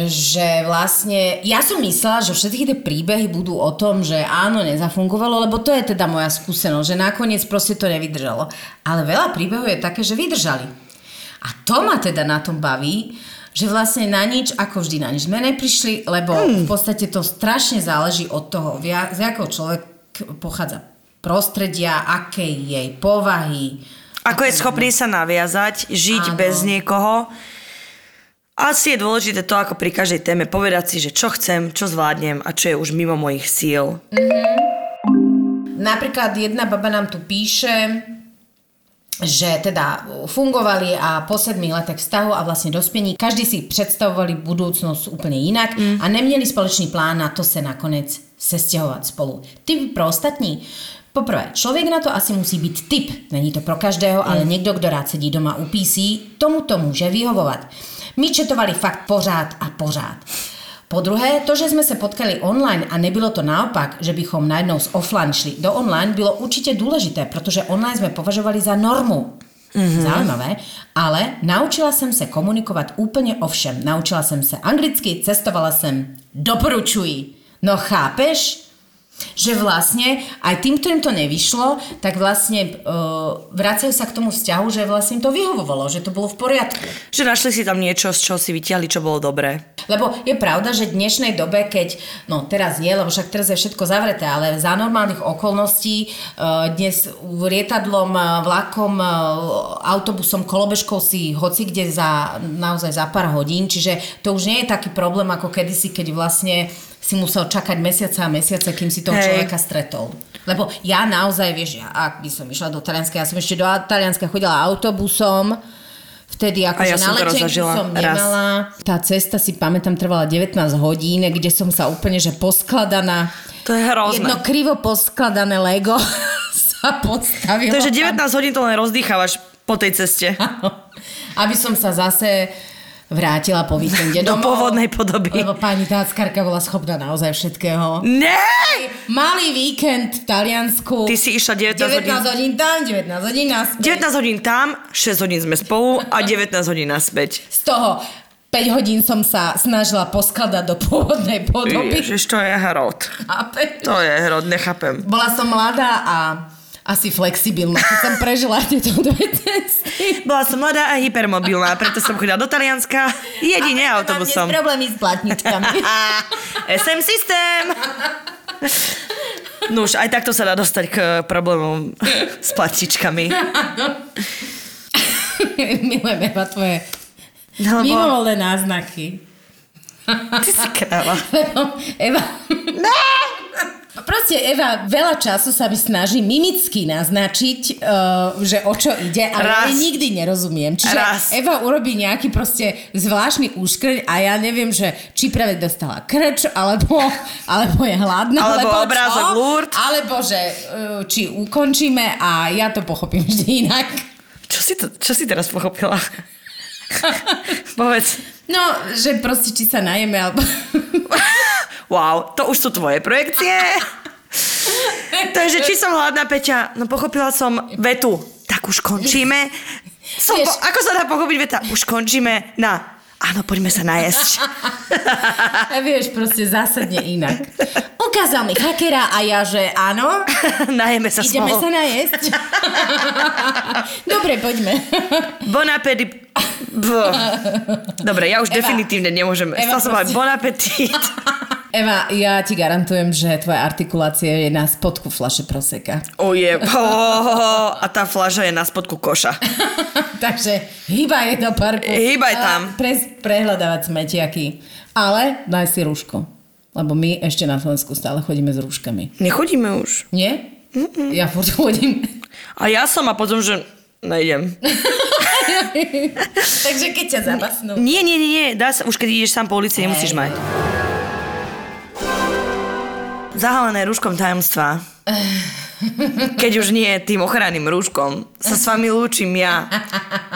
že vlastne, ja som myslela, že všetky tie príbehy budú o tom, že áno, nezafungovalo, lebo to je teda moja skúsenosť, že nakoniec proste to nevydržalo. Ale veľa príbehov je také, že vydržali. A to ma teda na tom baví, že vlastne na nič, ako vždy na nič sme neprišli, lebo v podstate to strašne záleží od toho, z akého človek pochádza prostredia, akej jej povahy. Ako je schopný sa naviazať, žiť Áno. bez niekoho. Asi je dôležité to, ako pri každej téme, povedať si, že čo chcem, čo zvládnem a čo je už mimo mojich síl. Napríklad jedna baba nám tu píše, že teda fungovali a po 7 letech vztahu a vlastne dospení, každý si predstavovali budúcnosť úplne inak mm. a neměli společný plán na to se nakonec sestěhovat spolu. Typ pro ostatní? Poprvé, člověk na to asi musí být typ, není to pro každého, mm. ale někdo, kdo rád sedí doma u PC, tomu to může vyhovovat. My četovali fakt pořád a pořád. Po druhé, to, že jsme se potkali online a nebylo to naopak, že bychom najednou z offline šli do online, bylo určitě důležité, protože online jsme považovali za normu. Mm-hmm. Zaujímavé, ale naučila jsem se komunikovat úplně o všem. Naučila jsem se anglicky, cestovala jsem, doporučuji. No chápeš? Že vlastne aj tým, ktorým to nevyšlo, tak vlastne uh, vracajú sa k tomu vzťahu, že vlastne im to vyhovovalo, že to bolo v poriadku. Že našli si tam niečo, z čoho si vytiahli, čo bolo dobré. Lebo je pravda, že v dnešnej dobe, keď, no teraz nie, lebo však teraz je všetko zavreté, ale za normálnych okolností uh, dnes rietadlom, uh, vlakom, uh, autobusom, kolobežkou si hoci kde za, naozaj za pár hodín, čiže to už nie je taký problém ako kedysi, keď vlastne si musel čakať mesiace a mesiace, kým si toho Hej. človeka stretol. Lebo ja naozaj, vieš, ja, ak by som išla do Talianska, ja som ešte do Talianska chodila autobusom, vtedy A akože ja na som letenku som raz. nemala. Tá cesta si pamätám trvala 19 hodín, kde som sa úplne, že poskladaná, To je hrozné. jedno krivo poskladané Lego <laughs> sa podstavilo. To je, že tam. 19 hodín to len rozdýchávaš po tej ceste. Aby som sa zase vrátila po víkende Do domov. pôvodnej podoby. Lebo pani táckarka bola schopná naozaj všetkého. Ne! Malý víkend v Taliansku. Ty si išla 19 hodín. 19 hodín tam, 19 hodín naspäť. 19 hodín tam, 6 hodín sme spolu a <laughs> 19 hodín naspäť. Z toho 5 hodín som sa snažila poskladať do pôvodnej podoby. Ježiš, to je hrod. Chápeš? To je hrod, nechápem. Bola som mladá a asi flexibilná, keď som prežila tieto dve cesty. Bola som mladá a hypermobilná, preto som chodila do Talianska jedine autobusom. Mám dnes problémy s platničkami. <laughs> SM systém! No už aj takto sa dá dostať k problémom s platičkami. <laughs> Milujem Eva tvoje Lebo mimovolné náznaky. ty si kráva. Eva... Proste Eva veľa času sa mi snaží mimicky naznačiť, uh, že o čo ide, ale ja Raz. jej nikdy nerozumiem. Čiže Raz. Eva urobí nejaký proste zvláštny úškrň a ja neviem, že či práve dostala krč, alebo, alebo je hladná, Alebo alebo obrázok Lourdes. alebo že uh, či ukončíme a ja to pochopím vždy inak. Čo si, to, čo si teraz pochopila? <laughs> Povedz. No, že proste či sa najeme, alebo... <laughs> Wow, to už sú tvoje projekcie. To je, že či som hladná, Peťa, no pochopila som vetu. Tak už končíme. <laughs> Som po, ako sa dá pochopiť veta? Už končíme na áno, poďme sa najesť. A vieš, proste zásadne inak. Ukázal mi hakera a ja, že áno, Najeme sa ideme spolu. sa najesť. Dobre, poďme. Bon appétit. Dobre, ja už Eva. definitívne nemôžem. Eva, som proste. bon appétit. <laughs> Eva, ja ti garantujem, že tvoja artikulácia je na spodku flaše proseka. Oje. Oh, a tá fľaža je na spodku koša. <laughs> Takže hýbaj do parku. Hýbaj tam. Pre, prehľadávať smetiaky. Ale daj si rúško. Lebo my ešte na Slovensku stále chodíme s rúškami. Nechodíme už. Nie? Mm-mm. Ja furt chodím. A ja som a potom, že nejdem. <laughs> <laughs> Takže keď ťa zabasnú. Nie, nie, nie, nie. Dá sa, už keď ideš sám po ulici, nemusíš mať. Zahalené rúškom tajomstva. <laughs> Keď už nie tým ochranným rúškom, sa s vami lúčim ja.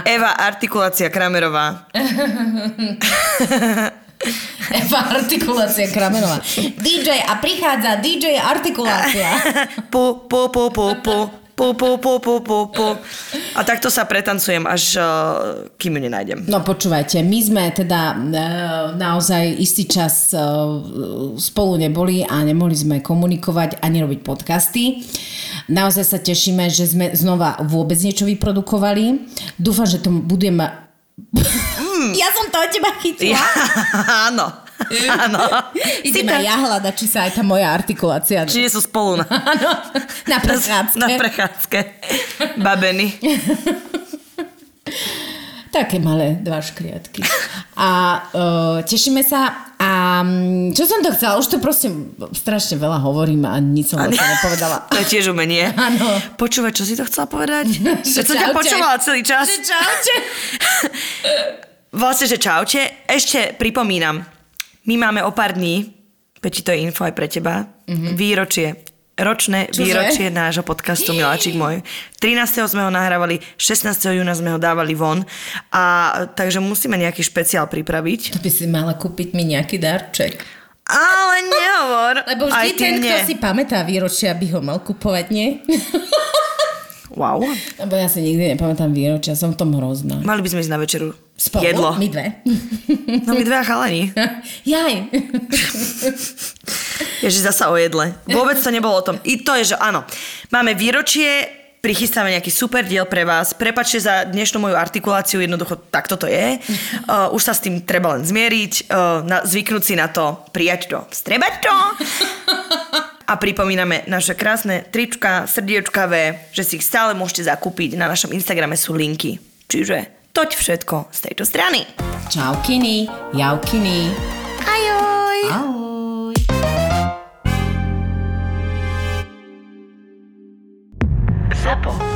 Eva Artikulácia Kramerová. <laughs> Eva artikulácia Kramenová. DJ a prichádza DJ artikulácia. Pu, pu, pu, pu, pu. Pu, pu, pu, pu, pu, pu. A takto sa pretancujem, až uh, kým ju nenájdem. No počúvajte, my sme teda e, naozaj istý čas e, spolu neboli a nemohli sme komunikovať ani robiť podcasty. Naozaj sa tešíme, že sme znova vôbec niečo vyprodukovali. Dúfam, že to budem... <laughs> Ja som to od teba chytila. Ja, <laughs> áno. <laughs> Áno. Ideme Si ja hľadať, či sa aj tá moja artikulácia... Čiže sú spolu na, <laughs> Áno, na prechádzke. na prechádzke. Babeny. <laughs> Také malé dva škriatky. A uh, tešíme sa. A čo som to chcela? Už to proste strašne veľa hovorím a nič som vlastne nepovedala. To je tiež umenie. Áno. Počúvať, čo si to chcela povedať? Že som ťa počúvala celý čas. Že čaute. Vlastne, že čaute. Ešte pripomínam, my máme o pár dní, Peči, to je info aj pre teba, mm-hmm. výročie ročné Čože? výročie nášho podcastu Miláčik môj. 13. sme ho nahrávali, 16. júna sme ho dávali von a takže musíme nejaký špeciál pripraviť. To by si mala kúpiť mi nejaký darček. Ale nehovor. Lebo vždy ten, nie. kto si pamätá výročia, by ho mal kupovať, nie? <laughs> Wow. Lebo ja si nikdy nepamätám výročia, som v tom hrozná. Mali by sme ísť na večeru. Spolu? Jedlo. My dve. <laughs> No my dve chalani. <laughs> Jaj. <laughs> Ježiš, zasa o jedle. Vôbec to nebolo o tom. I to je, že áno. Máme výročie, prichystáme nejaký super diel pre vás. Prepačte za dnešnú moju artikuláciu, jednoducho takto to je. Uh, už sa s tým treba len zmieriť, uh, na, zvyknúť si na to, prijať to, strebať to. A pripomíname naše krásne trička, srdiečkavé, že si ich stále môžete zakúpiť. Na našom Instagrame sú linky. Čiže toť všetko z tejto strany. Čau, Kini. Jau, Kini. Ajoj! Ahoj. ZAPO.